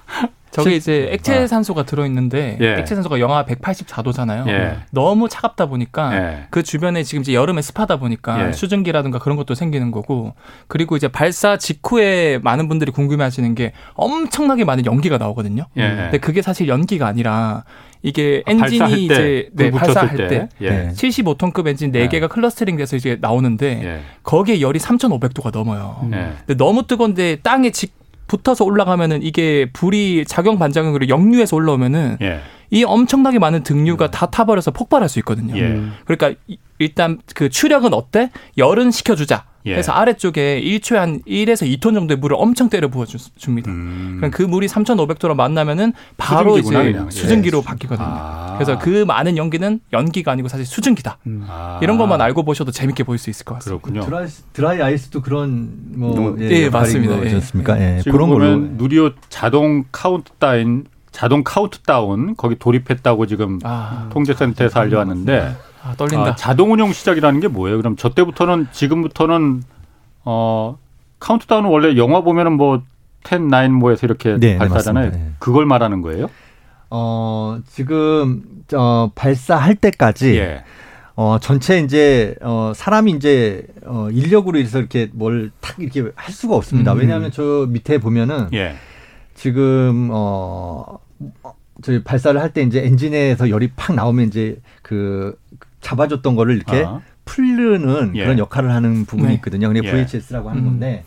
저게 실- 이제 액체 아. 산소가 들어있는데 예. 액체 산소가 영하 184도잖아요. 예. 너무 차갑다 보니까 예. 그 주변에 지금 이제 여름에 습하다 보니까 예. 수증기라든가 그런 것도 생기는 거고 그리고 이제 발사 직후에 많은 분들이 궁금해하시는 게 엄청나게 많은 연기가 나오거든요. 예. 근데 그게 사실 연기가 아니라 이게 아, 엔진이 발사할 때, 이제 네, 불 붙였을 발사할 때. 때 예. 네. 75톤급 엔진 예. 4개가 clustering 돼서 이제 나오는데 예. 거기에 열이 3,500도가 넘어요. 예. 근데 너무 뜨거운데 땅에 직 붙어서 올라가면은 이게 불이 작용 반작용으로 역류해서 올라오면은 예. 이 엄청나게 많은 등유가 다 타버려서 폭발할 수 있거든요. 예. 그러니까 이- 일단 그 추력은 어때? 열은 식혀주자. 예. 그래서 아래쪽에 1초에 한 1에서 2톤 정도의 물을 엄청 때려 부어줍니다. 음. 그럼 그 물이 3,500도로 만나면은 바로 수증기구나, 이제 그냥. 예. 수증기로 바뀌거든요. 아. 그래서 그 많은 연기는 연기가 아니고 사실 수증기다. 아. 이런 것만 알고 보셔도 재밌게 볼수 있을 것 같습니다. 그렇군요. 드라이, 드라이 아이스도 그런 뭐 뭐, 예, 맞습니다. 예. 습니까 예. 지금 그런 보면 걸로 누리호 자동 카운트다운 자동 카운트다운 거기 돌입했다고 지금 아, 통제센터에서 알려왔는데 아, 떨린다. 아, 자동 운영 시작이라는 게 뭐예요? 그럼 저 때부터는 지금부터는 어 카운트다운은 원래 영화 보면은 뭐 10, 9 뭐에서 이렇게 네, 네, 발사하잖아요. 맞습니다. 예. 그걸 말하는 거예요? 어 지금 어 발사할 때까지 예. 어 전체 이제 어 사람이 이제 어 인력으로 해서 이렇게 뭘 탁 이렇게 할 수가 없습니다. 음. 왜냐하면 저 밑에 보면은 예. 지금 어 저희 발사를 할 때 이제 엔진에서 열이 팍 나오면 이제 그 잡아줬던 거를 이렇게 아. 풀르는 예. 그런 역할을 하는 부분이 네. 있거든요. 그게 예. VHS라고 하는 음. 건데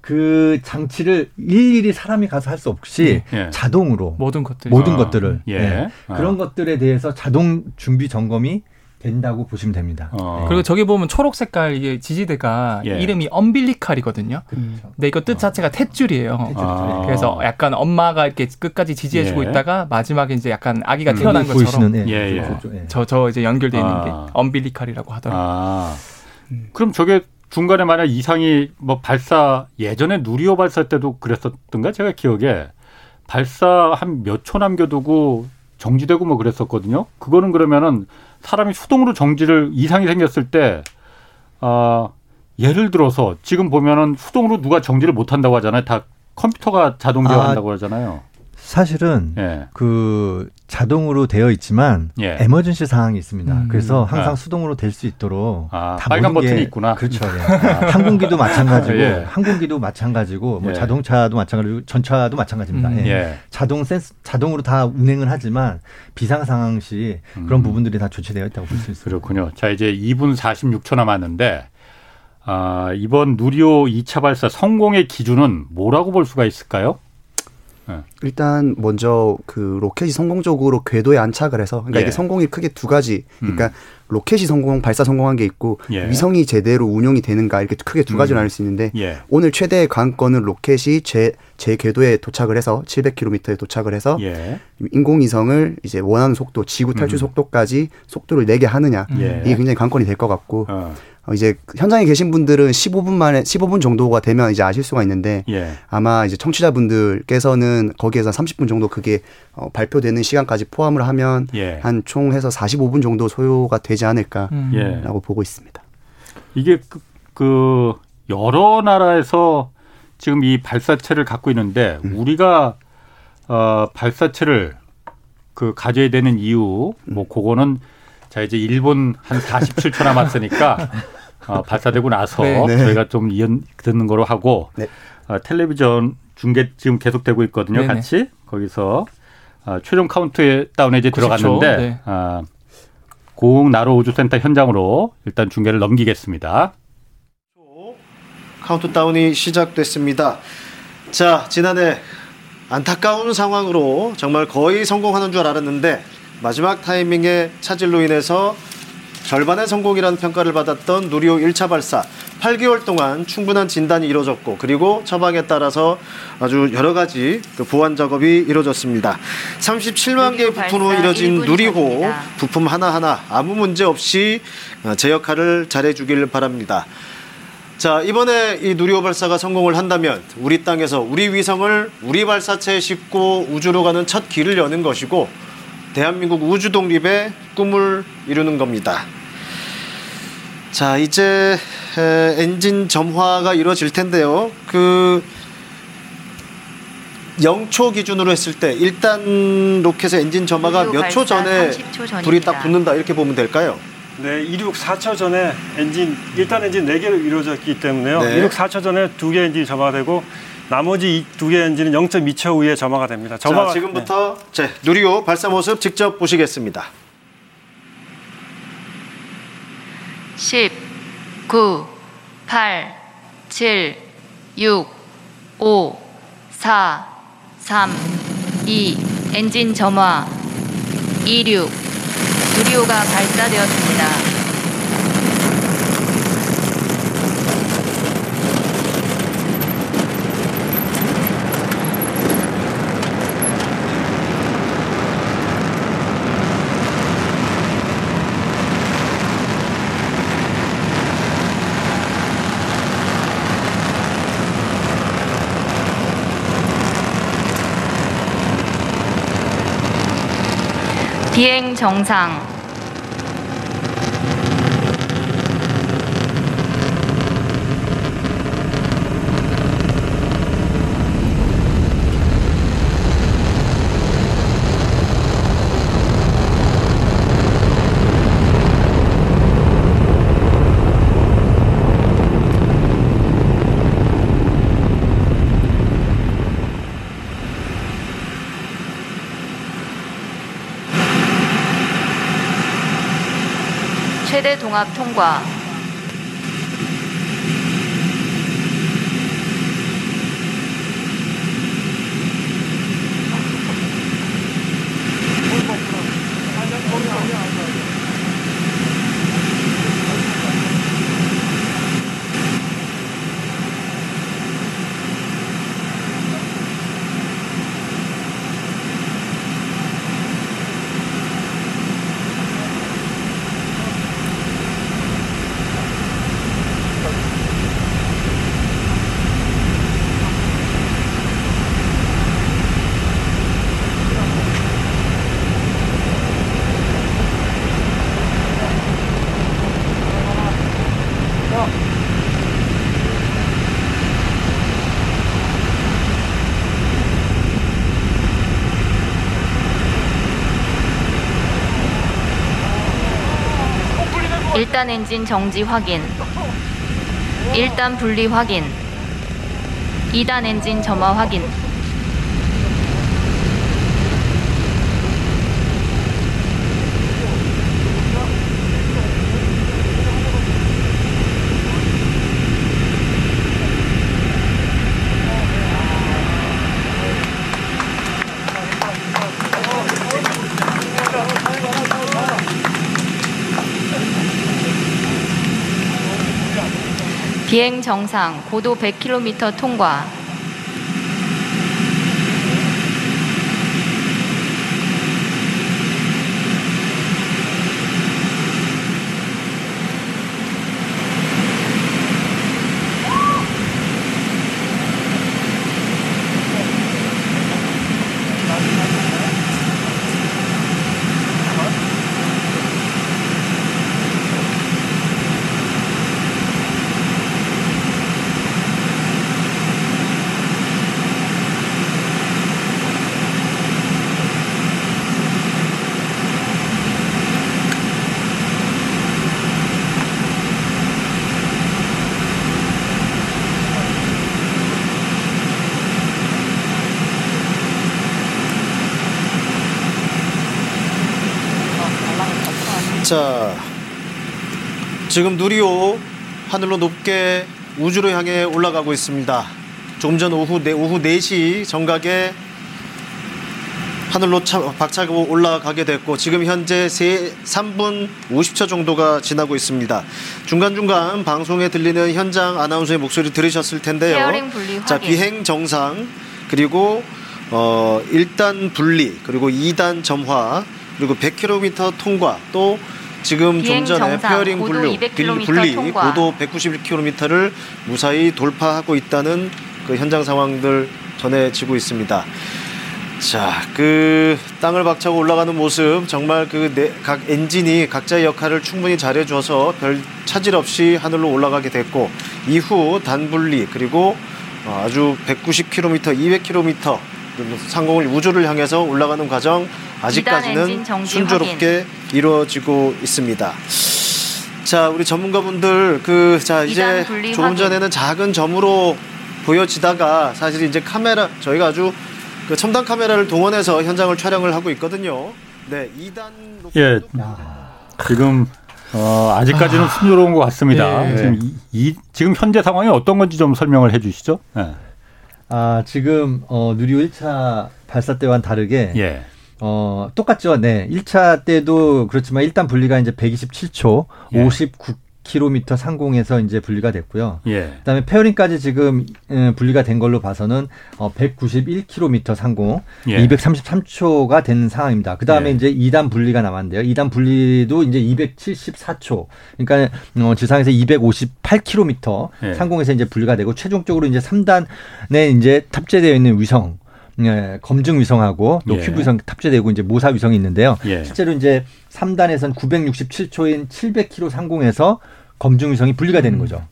그 장치를 일일이 사람이 가서 할 수 없이 예. 자동으로 모든 것들. 모든 아, 것들을 예. 예. 아. 그런 것들에 대해서 자동 준비 점검이 된다고 보시면 됩니다. 어. 그리고 저기 보면 초록 색깔 이게 지지대가 예. 이름이 엄빌리칼이거든요. 근데 이거 뜻 자체가 탯줄이에요. 아. 그래서 약간 엄마가 이렇게 끝까지 지지해주고 예. 있다가 마지막에 이제 약간 아기가 음. 태어난 것처럼 보이시는 예, 예, 예. 예. 저저 이제 연결돼 있는 아. 게 엄빌리칼이라고 하더라고요. 아. 그럼 저게 중간에 만약 이상이 뭐 발사 예전에 누리호 발사 때도 그랬었던가 제가 기억에 발사 한 몇 초 남겨두고 정지되고 뭐 그랬었거든요. 그거는 그러면은 사람이 수동으로 정지를 이상이 생겼을 때 아, 예를 들어서 지금 보면은 수동으로 누가 정지를 못 한다고 하잖아요. 다 컴퓨터가 자동되어 아, 한다고 하잖아요. 사실은 예. 그 자동으로 되어 있지만 예. 에머전시 상황이 있습니다. 음. 그래서 항상 아. 수동으로 될 수 있도록 아, 다 빨간 모든 게- 버튼이 있구나. 그렇죠. 예. 항공기도 마찬가지고 [LAUGHS] 예. 항공기도 마찬가지고 뭐 예. 자동차도 마찬가지고 전차도 마찬가지입니다. 음. 예. 예. 자동 센스 자동으로 다 운행을 하지만 비상 상황 시 그런 음. 부분들이 다 조치되어 있다고 볼 수 있습니다. 그렇군요. 자, 이제 2분 46초 남았는데, 아, 이번 누리호 2차 발사 성공의 기준은 뭐라고 볼 수가 있을까요? 일단 먼저 그 로켓이 성공적으로 궤도에 안착을 해서 그러니까 예. 이게 성공이 크게 두 가지. 그러니까 음. 로켓이 성공 발사 성공한 게 있고 예. 위성이 제대로 운용이 되는가 이렇게 크게 두 가지로 음. 나눌 수 있는데 예. 오늘 최대의 관건은 로켓이 제, 제 궤도에 도착을 해서 700km에 도착을 해서 예. 인공위성을 이제 원하는 속도, 지구 탈출 음. 속도까지 속도를 내게 하느냐 예. 이게 굉장히 관건이 될 것 같고 어, 어, 이제 현장에 계신 분들은 15분 만에 15분 정도가 되면 이제 아실 수가 있는데 예. 아마 이제 청취자분들께서는 거기에서 30분 정도 그게 어, 발표되는 시간까지 포함을 하면 예. 한총 해서 45분 정도 소요가 되지 않을까라고 음. 예. 보고 있습니다. 이게 그, 그 여러 나라에서 지금 이 발사체를 갖고 있는데 음. 우리가 어, 발사체를 그 가져야 되는 이유 음. 뭐 그거는 자 이제 1분 한 47초 남았으니까 [LAUGHS] 어, 발사되고 나서 네. 네. 저희가 좀 의견 듣는 거로 하고 네. 어, 텔레비전 중계 지금 계속되고 있거든요. 네네. 같이 거기서 어, 최종 카운트 다운에 이제 90초, 들어갔는데 네. 아, 고흥 나로 우주센터 현장으로 일단 중계를 넘기겠습니다. 카운트다운이 시작됐습니다. 자, 지난해 안타까운 상황으로 정말 거의 성공하는 줄 알았는데 마지막 타이밍에 차질로 인해서 절반의 성공이라는 평가를 받았던 누리호 1차 발사 8개월 동안 충분한 진단이 이루어졌고 그리고 처방에 따라서 아주 여러 가지 그 보완 작업이 이루어졌습니다. 37만 개의 부품으로 이뤄진 누리호 부품 하나하나 아무 문제 없이 어, 제 역할을 잘해 주길 바랍니다. 자, 이번에 이 누리호 발사가 성공을 한다면 우리 땅에서 우리 위성을 우리 발사체에 싣고 우주로 가는 첫 길을 여는 것이고 대한민국 우주 독립의 꿈을 이루는 겁니다. 자, 이제 에, 엔진 점화가 이루어질 텐데요. 그 0초 기준으로 했을 때 일단 로켓의 엔진 점화가 몇 초 전에 불이 딱 붙는다 이렇게 보면 될까요? 네, 2륙 4초 전에 엔진 일단 엔진 4개로 이루어졌기 때문에요. 네. 2륙 4초 전에 두 개 엔진이 점화가 되고 나머지 두개 엔진은 0.2초 후에 점화가 됩니다. 점화가 자, 지금부터 제 누리호 발사 모습 직접 보시겠습니다. 10, 9, 8, 7, 6, 5, 4, 3, 2, 엔진 점화, 26, 누리호가 발사되었습니다. 비행 정상. 过 1단 엔진 정지 확인. 1단 분리 확인. 2단 엔진 점화 확인. 비행 정상 고도 100km 통과. 자, 지금 누리호 하늘로 높게 우주로 향해 올라가고 있습니다. 조금 전 오후, 네, 오후 4시 정각에 하늘로 차, 박차고 올라가게 됐고 지금 현재 세, 3분 50초 정도가 지나고 있습니다. 중간중간 방송에 들리는 현장 아나운서의 목소리 들으셨을 텐데요. 자. 비행 정상 그리고 어 1단 분리 그리고 2단 점화 그리고 100km 통과 또 지금 좀 전에 fairing 분리 200km 분리. 고도 191km를 무사히 돌파하고 있다는 그 현장 상황들 전해지고 있습니다. 자, 그 땅을 박차고 올라가는 모습 정말 그 각 엔진이 각자의 역할을 충분히 잘해 줘서 별 차질 없이 하늘로 올라가게 됐고 이후 단분리 그리고 어, 아주 190km, 200km 상공을 우주를 향해서 올라가는 과정 아직까지는 순조롭게 이루어지고 있습니다. 자, 우리 전문가분들 그 자 이제 조금. 전에는 작은 점으로 보여지다가 사실 이제 카메라 저희가 아주 그 첨단 카메라를 동원해서 현장을 촬영을 하고 있거든요. 네, 2단 예. 지금 어, 아직까지는 순조로운 것 같습니다. 예. 지금, 이, 이- 지금 현재 상황이 어떤 건지 좀 설명을 해 주시죠. 예. 아, 지금 어, 누리호 1차 발사 때와는 다르게 예. 어, 똑같죠. 네. 1차 때도 그렇지만 일단 분리가 이제 127초, 예. 59km 상공에서 이제 분리가 됐고요. 예. 그다음에 페어링까지 지금 음, 분리가 된 걸로 봐서는 어, 191km 상공, 예. 233초가 된 상황입니다. 그다음에 예. 이제 2단 분리가 남았는데요. 2단 분리도 이제 274초. 그러니까 어, 지상에서 258km 예. 상공에서 이제 분리가 되고 최종적으로 이제 3단에 이제 탑재되어 있는 위성 예, 검증 위성하고 또 예. 큐브 위성 탑재되고 이제 모사 위성이 있는데요. 예. 실제로 이제 3단에서는 967초인 700km 상공에서 검증 위성이 분리가 되는 거죠.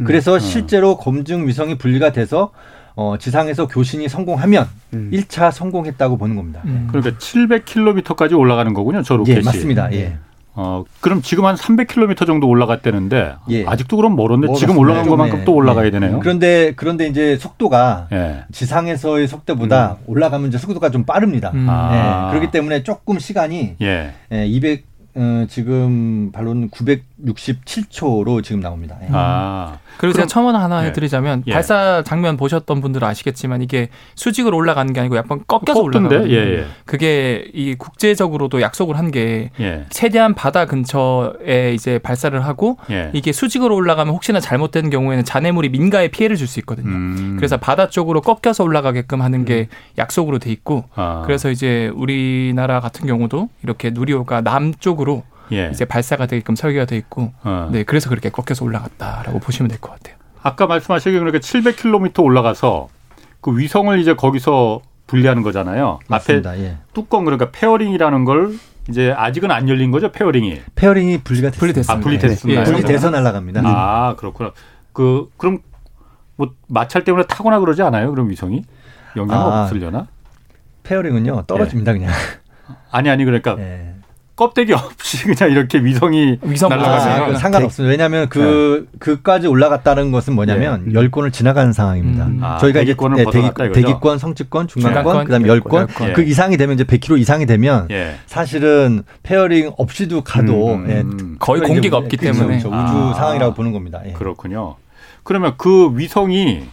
음. 그래서 실제로 검증 위성이 분리가 돼서 어, 지상에서 교신이 성공하면 음. 일 1차 성공했다고 보는 겁니다. 음. 그러니까 700km까지 올라가는 거군요. 저 로켓이. 예, 맞습니다. 예. 어, 그럼 지금 한 300km 정도 올라갔다는데 예. 아직도 그럼 멀었는데 멀었습니다. 지금 올라간 좀, 것만큼 예. 또 올라가야 예. 되네요. 그런데 그런데 이제 속도가 예. 지상에서의 속도보다 올라가면 이제 속도가 좀 빠릅니다. 음. 아. 예, 그렇기 때문에 조금 시간이 예. 예, 200 어, 지금 발로는 967초로 지금 나옵니다. 예. 아. 그리고 제가 첨언 하나 예. 해드리자면 예. 발사 장면 보셨던 분들은 아시겠지만 이게 수직으로 올라가는 게 아니고 약간 꺾여서? 올라가거든요. 예, 예. 그게 이 국제적으로도 약속을 한게 예. 최대한 바다 근처에 이제 발사를 하고 예. 이게 수직으로 올라가면 혹시나 잘못된 경우에는 잔해물이 민가에 피해를 줄 수 있거든요. 음. 그래서 바다 쪽으로 꺾여서 올라가게끔 하는 게 약속으로 돼 있고 아. 그래서 이제 우리나라 같은 경우도 이렇게 누리호가 남쪽으로 예. 이제 발사가 되게끔 설계가 돼 있고 어. 네 그래서 그렇게 꺾여서 올라갔다라고 보시면 될 것 같아요. 아까 말씀하시기 그러니까 700km 올라가서 그 위성을 이제 거기서 분리하는 거잖아요. 맞습니다. 앞에 예. 뚜껑 그러니까 페어링이라는 걸 이제 아직은 안 열린 거죠, 페어링이. 페어링이 분리가 됐습니다. 분리됐습니다. 아, 분리됐습니다. 예, 분리돼서 날아갑니다. 아, 그렇구나. 그 그럼 뭐 마찰 때문에 타거나 그러지 않아요? 그럼 위성이 영향 아. 없으려나? 페어링은요 떨어집니다 그냥. 아니 아니 그러니까 예. 껍데기 없이 [LAUGHS] 그냥 이렇게 위성이 위성 날아가세요. 아. 그 상관없습니다. 왜냐하면 그 그까지 올라갔다는 것은 뭐냐면 예. 열권을 지나가는 상황입니다. 음. 아, 저희가 이제 대기권을 네, 벗어났다 이거죠? 대기권, 성층권, 중간권, 중간권, 그다음 열권, 열권. 그 이상이 되면 이제 100km 이상이 되면 예. 사실은 페어링 없이도 가도 음, 예, 음. 거의 공기가 이제 없기 그렇죠, 때문에. 그렇죠. 아. 우주 상황이라고 보는 겁니다. 예. 그렇군요. 그러면 그 위성이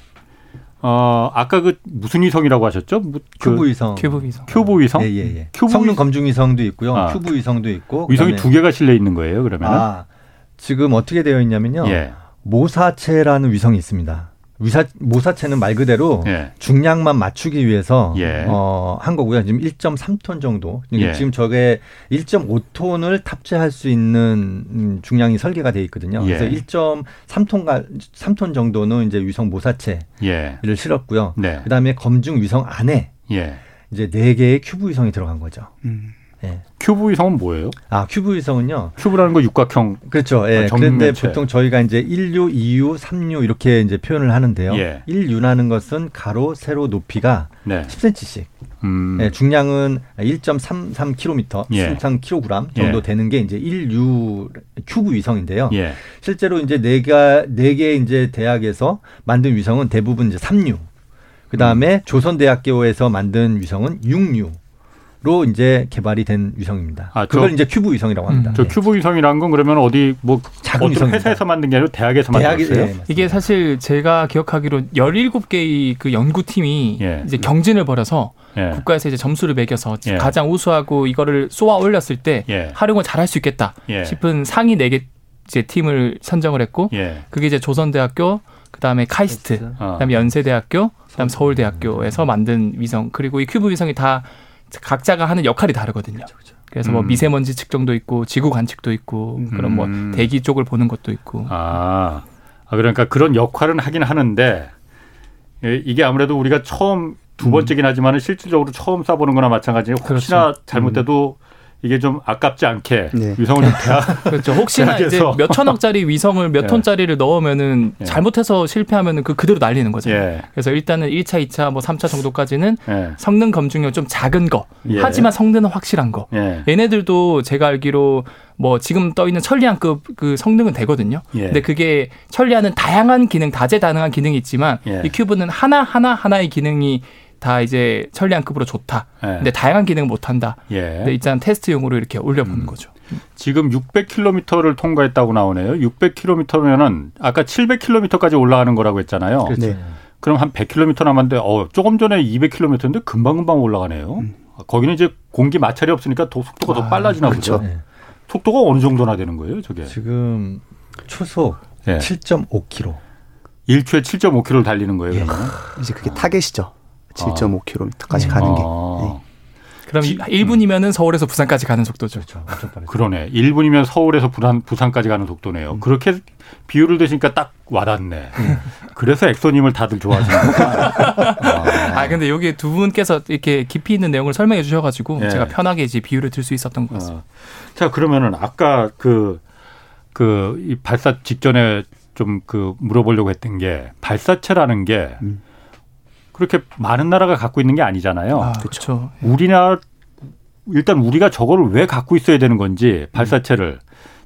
어 아까 그 무슨 위성이라고 하셨죠? 뭐, 그 큐브 위성. 큐브 위성. 큐브 위성? 예, 예, 예. 큐브 성능 위- 검증 위성도 있고요. 아. 큐브 위성도 있고. 위성이 그다음에- 두 개가 실려 있는 거예요, 그러면? 아, 지금 어떻게 되어 있냐면요. 예. 모사체라는 위성이 있습니다. 위사, 모사체는 말 그대로 예. 중량만 맞추기 위해서 예. 어, 한 거고요. 지금 1.3톤 정도. 이게 예. 지금 저게 1.5톤을 탑재할 수 있는 음, 중량이 설계가 돼 있거든요. 예. 그래서 1.3톤가 3톤 정도는 이제 위성 모사체를 예. 실었고요. 네. 그다음에 검증 위성 안에 예. 이제 네 개의 큐브 위성이 들어간 거죠. 음. 예. 큐브 위성은 뭐예요? 아, 큐브 위성은요. 큐브라는 거 육각형. 그렇죠. 예. 아, 그런데. 보통 저희가 이제 1U, 2U, 3U 이렇게 이제 표현을 하는데요. 예. 1U라는 것은 가로, 세로 높이가 네. 10cm씩. 음. 예, 중량은 1.33kg, 예. 13kg 정도 예. 되는 게 이제 1U 큐브 위성인데요. 예. 실제로 이제 네가 네개 이제 대학에서 만든 위성은 대부분 이제 3U. 그다음에 음. 조선대학교에서 만든 위성은 6U 로 이제 개발이 된 위성입니다. 아, 저- 그걸 이제 큐브 위성이라고 합니다. 음, 저 예. 큐브 위성이란 건 그러면 어디 뭐 작은 어떤 위성입니다. 회사에서 만든 게 아니고 대학에서 만들었어요? 예, 맞습니다. 이게 사실 제가 기억하기로 17개의 그 연구팀이 예. 이제 경진을 벌여서 예. 국가에서 이제 점수를 매겨서 예. 가장 우수하고 이거를 쏘아 올렸을 때 예. 활용을 잘할 수 있겠다 예. 싶은 상위 4개 이제 팀을 선정을 했고 예. 그게 이제 조선대학교 그다음에 카이스트 어. 그다음에 연세대학교 그다음 서울대학교에서 만든 위성 그리고 이 큐브 위성이 다 각자가 하는 역할이 다르거든요. 그래서 뭐 음. 미세먼지 측정도 있고 지구 관측도 있고 그런 뭐 음. 대기 쪽을 보는 것도 있고 아, 아, 그러니까 그런 역할은 하긴 하는데 예, 이게 아무래도 우리가 처음 두 번째긴 하지만은 실질적으로 처음 쏴보는 거나 마찬가지예요. 혹시나 음. 그렇죠. 잘못돼도 이게 좀 아깝지 않게 네. 위성을 좀 대학 [LAUGHS] 그렇죠. 혹시나 이제. 몇 천억짜리 위성을 몇 예. [LAUGHS] 톤짜리를 넣으면은 예. 잘못해서 실패하면은 그 그대로 날리는 거죠. 예. 그래서 일단은 1차, 2차, 뭐 3차 정도까지는 예. 성능 검증용 좀 작은 거. 예. 하지만 성능은 확실한 거. 예. 얘네들도 제가 알기로 뭐 지금 떠 있는 천리안급 그 성능은 되거든요. 예. 근데 그게 천리안은 다양한 기능, 다재다능한 기능이 있지만 예. 이 큐브는 하나 하나 하나의 기능이 다 이제 천리안급으로 좋다. 예. 근데 다양한 기능 못 한다. 예. 근데 일단 테스트용으로 이렇게 올려보는 음. 거죠. 지금 600km를 통과했다고 나오네요. 600km면은 아까 700km까지 올라가는 거라고 했잖아요. 그렇죠. 네. 그럼 한 100km 남았는데 어, 조금 전에 200km인데 금방 금방 올라가네요. 음. 거기는 이제 공기 마찰이 없으니까 도, 속도가 더 빨라지나 보죠. 네. 속도가 어느 정도나 되는 거예요, 저게? 지금 초속 예. 7.5km. 1초에 7.5km를 달리는 거예요, 예. 그러면? 이제 그게 타겟이죠. 7.5km까지 네. 가는 게. 아, 네. 그럼 1분이면은 서울에서 부산까지 가는 속도죠. 그렇죠. 엄청 빠르죠. 그러네. 1분이면 서울에서 부산, 부산까지 가는 속도네요. 음. 그렇게 비율을 대시니까 딱 와닿네. 그래서 엑소님을 다들 좋아하시는구나. [LAUGHS] 아 근데 여기 두 분께서 이렇게 깊이 있는 내용을 설명해 주셔가지고 예. 제가 편하게 이제 비유를 들수 있었던 것 같습니다. 어. 자, 그러면은 아까 그, 그, 이 발사 직전에 좀 그 물어보려고 했던 게 발사체라는 게 음. 그렇게 많은 나라가 갖고 있는 게 아니잖아요. 아, 그렇죠. 우리나라 일단 우리가 저거를 왜 갖고 있어야 되는 건지 발사체를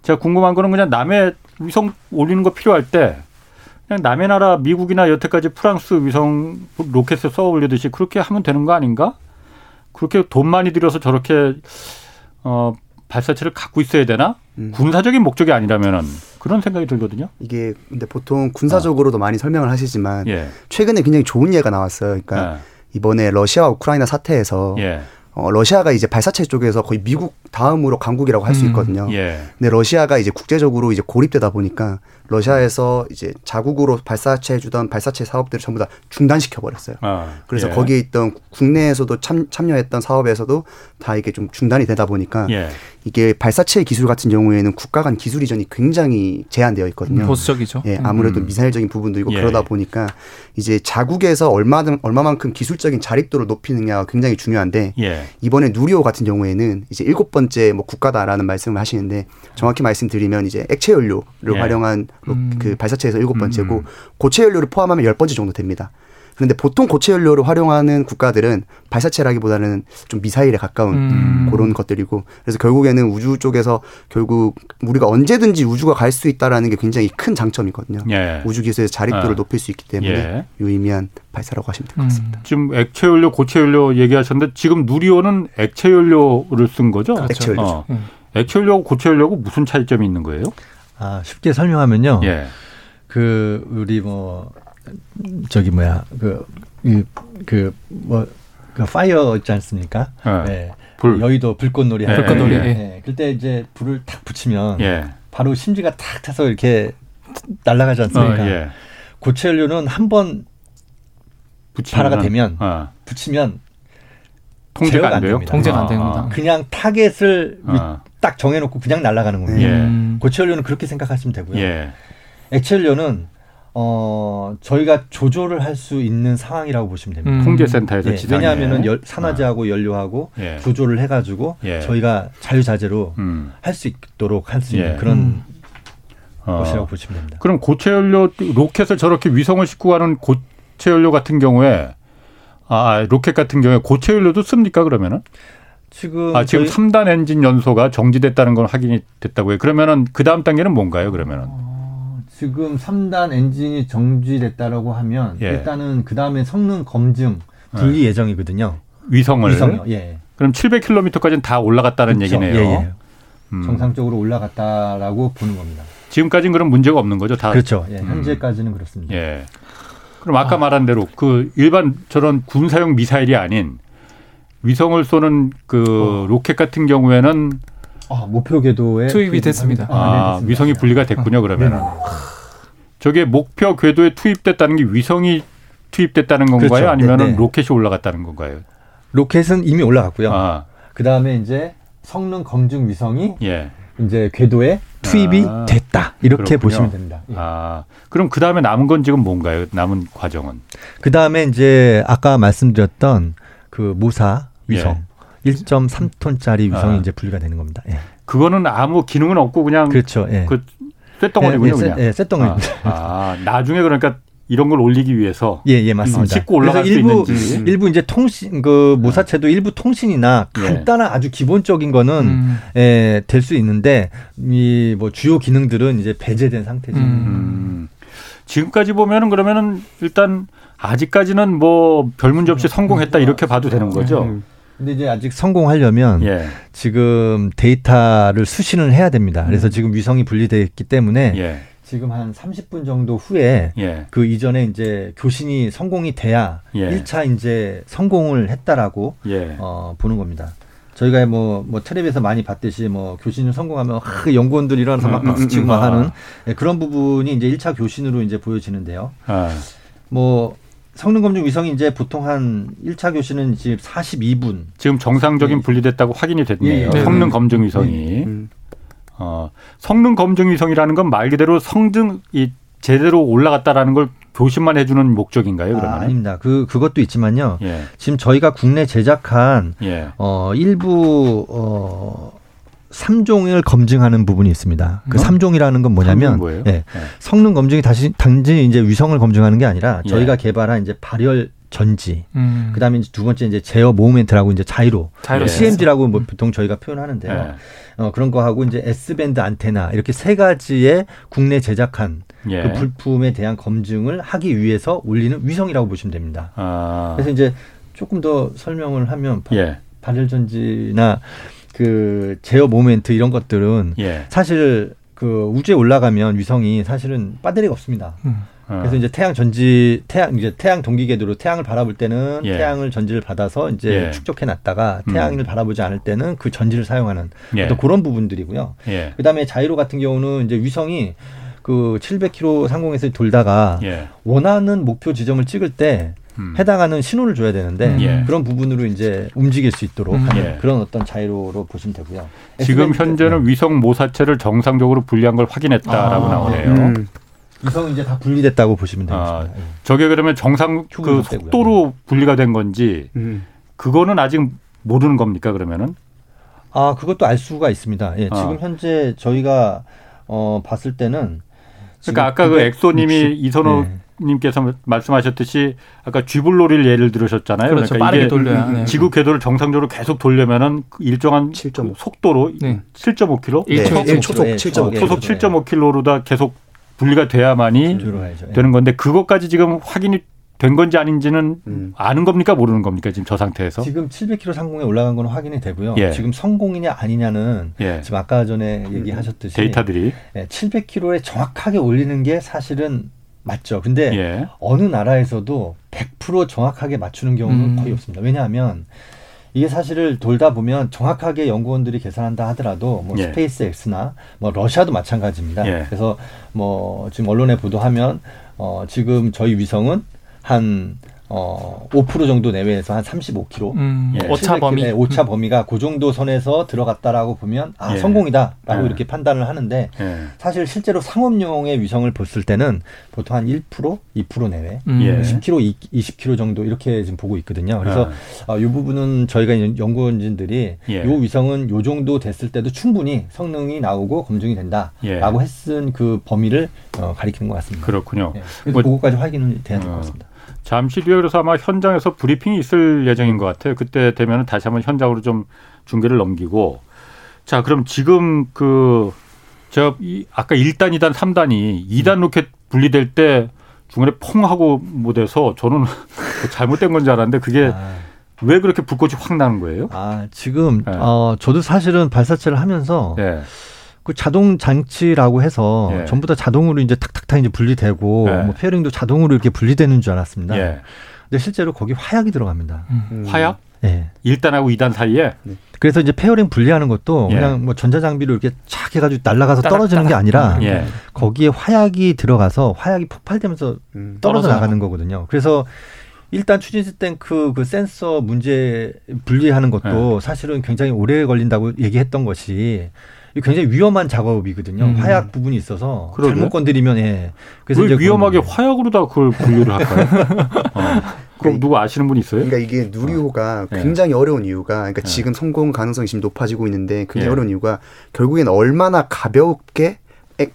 제가 궁금한 거는 그냥 남의 위성 올리는 거 필요할 때 그냥 남의 나라 미국이나 여태까지 프랑스 위성 로켓에 쏘아 올리듯이 그렇게 하면 되는 거 아닌가? 그렇게 돈 많이 들여서 저렇게 어 발사체를 갖고 있어야 되나? 음. 군사적인 목적이 아니라면은 그런 생각이 들거든요. 이게 근데 보통 군사적으로도 많이 설명을 하시지만 예. 최근에 굉장히 좋은 예가 나왔어요. 그러니까 이번에 러시아와 우크라이나 사태에서 예. 어, 러시아가 이제 발사체 쪽에서 거의 미국 다음으로 강국이라고 할수 음. 있거든요. 예. 근데 러시아가 이제 국제적으로 이제 고립되다 보니까 러시아에서 이제 자국으로 발사체 해주던 발사체 사업들을 전부 다 중단시켜 버렸어요. 아, 그래서 예. 거기에 있던 국내에서도 참, 참여했던 사업에서도 다 이게 좀 중단이 되다 보니까 예. 이게 발사체 기술 같은 경우에는 국가 간 기술 이전이 굉장히 제한되어 있거든요. 보수적이죠. 예, 아무래도 음. 미사일적인 부분도 있고 예. 그러다 보니까 이제 자국에서 얼마든 얼마만큼 기술적인 자립도를 높이느냐가 굉장히 중요한데 예. 이번에 누리호 같은 경우에는 이제 일곱 번째 뭐 국가다라는 말씀을 하시는데 정확히 말씀드리면 이제 액체 연료를 예. 활용한 로- 음. 그 발사체에서 일곱 번째고 음. 고체 연료를 포함하면 열 번째 정도 됩니다. 그런데 보통 고체 연료를 활용하는 국가들은 발사체라기보다는 좀 미사일에 가까운 음. 그런 것들이고 그래서 결국에는 우주 쪽에서 결국 우리가 언제든지 우주가 갈 수 있다라는 게 굉장히 큰 장점이거든요. 예. 우주 기술의 자립도를 아. 높일 수 있기 때문에 예. 유의미한 발사라고 하시면 될 것 같습니다. 음. 지금 액체 연료, 고체 연료 얘기하셨는데 지금 누리호는 액체 연료를 쓴 거죠? 그렇죠. 액체 연료죠. 어. 음. 액체 연료하고 고체 연료하고 무슨 차이점이 있는 거예요? 아, 쉽게 설명하면요. 예. 그 우리 뭐 저기 뭐야 그그뭐 그 fire 있지 않습니까? 예. 네. 불. 여의도 불꽃놀이 예, 하는 불꽃놀이, 예. 예. 예. 그때 이제 불을 탁 붙이면 예. 바로 심지가 탁 타서 이렇게 날아가지 어, 않습니까? 예. 고체 연료는 한 번 발화가 되면 어. 붙이면 통제가 안 안 돼요? 됩니다. 통제가 안 아, 됩니다. 아. 그냥 타겟을 위- 아. 딱 정해놓고 그냥 날아가는 겁니다. 예. 음. 고체 연료는 그렇게 생각하시면 되고요. 예. 액체 연료는 어 저희가 조절을 할 수 있는 상황이라고 보시면 됩니다. 음. 통제센터에서 예. 왜냐하면은 열- 산화제하고 연료하고 예. 조절을 해가지고 예. 저희가 자유자재로 음. 할수 있도록 할 수 있는 예. 그런 음. 어. 것이라고 보시면 됩니다. 그럼 고체 연료 로켓을 저렇게 위성을 싣고 가는 고체 연료 같은 경우에 아, 로켓 같은 경우에 고체 연료도 씁니까 그러면은? 지금 아, 지금 저희- 삼 3단 엔진 연소가 정지됐다는 건 확인이 됐다고요. 그러면은 그 다음 단계는 뭔가요, 그러면은? 어, 지금 3단 엔진이 정지됐다라고 하면 예. 일단은 그 다음에 성능 검증 분리 예정이거든요. 위성을. 위성요. 예. 그럼 700km까지는 다 올라갔다는 그렇죠. 얘기네요. 예, 예. 음. 정상적으로 올라갔다라고 보는 겁니다. 지금까지는 그럼 문제가 없는 거죠, 다. 그렇죠. 예, 음. 현재까지는 그렇습니다. 예. 그럼 아까 말한 대로 그 일반 저런 군사용 미사일이 아닌 위성을 쏘는 그 어. 로켓 같은 경우에는 아, 목표 궤도에 투입이 됐습니다. 아, 네, 됐습니다. 위성이 분리가 됐군요, 그러면. 네네. 저게 목표 궤도에 투입됐다는 게 위성이 투입됐다는 건가요? 그렇죠. 아니면 네, 네. 로켓이 올라갔다는 건가요? 로켓은 이미 올라갔고요. 아, 그 다음에 이제 성능 검증 위성이 예. 이제 궤도에 투입이 아, 됐다 이렇게 그렇군요. 보시면 됩니다. 예. 아, 그럼 그 다음에 남은 건 지금 뭔가요? 남은 과정은? 그 다음에 이제 아까 말씀드렸던 그 모사 위성 1.3톤짜리 위성이 아. 이제 분리가 되는 겁니다. 예. 그거는 아무 기능은 없고 그냥 그렇죠. 예. 그 쇳덩어리군요, 예, 예, 그냥. 예, 쇳덩어리입니다. 아, 아, 나중에 그러니까 이런 걸 올리기 위해서 예, 예, 맞습니다. 음, 싣고 올라갈 그래서 수 일부, 있는지. 일부 이제 통신, 그 모사체도 일부 통신이나 예. 간단한 아주 기본적인 거는 음. 예, 될 수 있는데 이 뭐 주요 기능들은 이제 배제된 상태죠. 음. 음. 지금까지 보면은 그러면은 일단 아직까지는 뭐 별 문제 없이 성공했다 이렇게 봐도 되는 거죠. 음. 근데 이제 아직 성공하려면 예. 지금 데이터를 수신을 해야 됩니다. 그래서 지금 위성이 분리되어 있기 때문에 예. 지금 한 30분 정도 후에 예. 그 이전에 이제 교신이 성공이 돼야 예. 일 1차 이제 성공을 했다라고 예. 어, 보는 겁니다. 저희가 뭐, 뭐 텔레비에서 많이 봤듯이 뭐 교신을 성공하면 하, 연구원들이 일어나서 막 음, 박수 치고 음, 막 아. 하는 예, 그런 부분이 이제 1차 교신으로 이제 보여지는데요. 아. 뭐 성능 검증 위성이 이제 보통 한 1차 교신은 지금 42분. 지금 정상적인 예. 분리됐다고 확인이 됐네요. 예, 예. 성능 네. 검증 위성이. 음. 어, 성능 검증 위성이라는 건 말 그대로 성능 이 제대로 올라갔다라는 걸 교신만 해주는 목적인가요? 아, 그러면? 아 닙니다. 그 그것도 있지만요. 예. 지금 저희가 국내 제작한 예. 어 일부 어 3종을 검증하는 부분이 있습니다. 그 어? 3종이라는 건 뭐냐면? 예, 예. 성능 검증이 다시 단지 이제 위성을 검증하는 게 아니라 예. 저희가 개발한 이제 발열 전지, 음. 그다음에 이제 두 번째 이제 제어 모멘트라고 이제 자이로, 자이로 예. CMG라고 뭐 보통 저희가 표현하는데요. 예. 어, 그런 거 하고 이제 S 밴드 안테나 이렇게 세 가지의 국내 제작한 예. 그 불품에 대한 검증을 하기 위해서 올리는 위성이라고 보시면 됩니다. 아. 그래서 이제 조금 더 설명을 하면 예. 발열 전지나 그 제어 모멘트 이런 것들은 예. 사실 그 우주에 올라가면 위성이 사실은 배터리가 없습니다. 음. 어. 그래서 이제 태양 전지 태양 이제 태양 동기 궤도로 태양을 바라볼 때는 예. 태양을 전지를 받아서 이제 예. 축적해 놨다가 음. 태양을 바라보지 않을 때는 그 전지를 사용하는 예. 어떤 그런 부분들이고요. 예. 그다음에 자이로 같은 경우는 이제 위성이 그 700km 상공에서 돌다가 예. 원하는 목표 지점을 찍을 때 음. 해당하는 신호를 줘야 되는데 예. 그런 부분으로 이제 움직일 수 있도록 음. 하는 예. 그런 어떤 자이로로 보시면 되고요. 지금 SBS 현재는 위성 모사체를 정상적으로 분리한 걸 확인했다라고 아, 나오네요. 음. 위성 이제 다 분리됐다고 보시면 아, 되겠습니다. 예. 저게 그러면 정상 그 속도로 분리가 된 건지 음. 그거는 아직 모르는 겁니까 그러면은? 아 그것도 알 수가 있습니다. 예, 아. 지금 현재 저희가 어, 봤을 때는 그러니까 아까 그 960, 엑소님이 예. 이선호 님께서 말씀하셨듯이 아까 쥐불놀이를 예를 들으셨잖아요. 그렇죠. 그러니까 빠르게 이게 돌려야. 네. 지구 궤도를 정상적으로 계속 돌려면은 그 일정한 7.5. 속도로 네. 7.5km, 네, 초속, 일 초속 예, 7.5. 예, 초속 예. 7.5km로다 계속 분리가 돼야만이. 예. 되는 건데 그것까지 지금 확인이 된 건지 아닌지는 음. 아는 겁니까 모르는 겁니까 지금 저 상태에서? 지금 700km 상공에 올라간 건 확인이 되고요. 예. 지금 성공이냐 아니냐는 예. 지금 아까 전에 얘기하셨듯이 데이터들이 예, 700km에 정확하게 올리는 게 사실은 맞죠. 근데 예. 어느 나라에서도 100% 정확하게 맞추는 경우는 음. 거의 없습니다. 왜냐하면 이게 사실을 돌다 보면 정확하게 연구원들이 계산한다 하더라도 뭐 예. 스페이스 X나 뭐 러시아도 마찬가지입니다. 예. 그래서 뭐 지금 언론에 보도하면 어 지금 저희 위성은 한 어, 5% 정도 내외에서 한 35km. 음, 예. 오차 범위. 오차 범위가 그 정도 선에서 들어갔다라고 보면 아 예. 성공이다라고 예. 이렇게 판단을 하는데 예. 사실 실제로 상업용의 위성을 봤을 때는 보통 한 1%, 2% 내외, 음. 예. 10km, 20km 정도 이렇게 지금 보고 있거든요. 그래서 아. 어, 이 부분은 저희가 연- 연구원진들이 예. 이 위성은 요 정도 됐을 때도 충분히 성능이 나오고 검증이 된다라고 예. 했은 그 범위를 어, 가리키는 것 같습니다. 그렇군요. 예. 그래서 뭐- 그거까지 확인은 돼야 될것 어. 같습니다. 잠시 뒤에 그래서 아마 현장에서 브리핑이 있을 예정인 것 같아요. 그때 되면 다시 한번 현장으로 좀 중계를 넘기고 자 그럼 지금 그 제가 이 아까 1단, 2단, 3단이 2단 로켓 분리될 때 중간에 퐁 하고 못 해서 저는 뭐 [LAUGHS] 잘못된 건 줄 알았는데 그게 아. 왜 그렇게 불꽃이 확 나는 거예요? 아, 지금 예. 어, 저도 사실은 발사체를 하면서 예. 그 자동 장치라고 해서 예. 전부 다 자동으로 이제 탁탁탁 이제 분리되고 예. 뭐 페어링도 자동으로 이렇게 분리되는 줄 알았습니다. 예. 근데 실제로 거기 화약이 들어갑니다. 음. 화약? 예. 1단하고 2단 사이에 그래서 이제 페어링 분리하는 것도 예. 그냥 뭐 전자장비로 이렇게 착 해가지고 날아가서 떨어지는 게. 아니라 예. 거기에 화약이 들어가서 화약이 폭발되면서 음. 떨어져 떨어져 나가는 거거든요. 그래서 일단 추진식 탱크 그 센서 문제 분리하는 것도 사실은 굉장히 오래 걸린다고 얘기했던 것이 굉장히 위험한 작업이거든요. 음. 화약 부분이 있어서 그러게. 잘못 건드리면 예. 왜 이제 위험하게 그건- 화약으로 다 그걸 분류를 할까요? [LAUGHS] 어. 그럼 누구 아시는 분 있어요? 그러니까 이게 누리호가 네. 굉장히 어려운 이유가 그러니까 네. 지금 성공 가능성이 지금 높아지고 있는데 굉장히 예. 어려운 이유가 결국엔 얼마나 가볍게 액-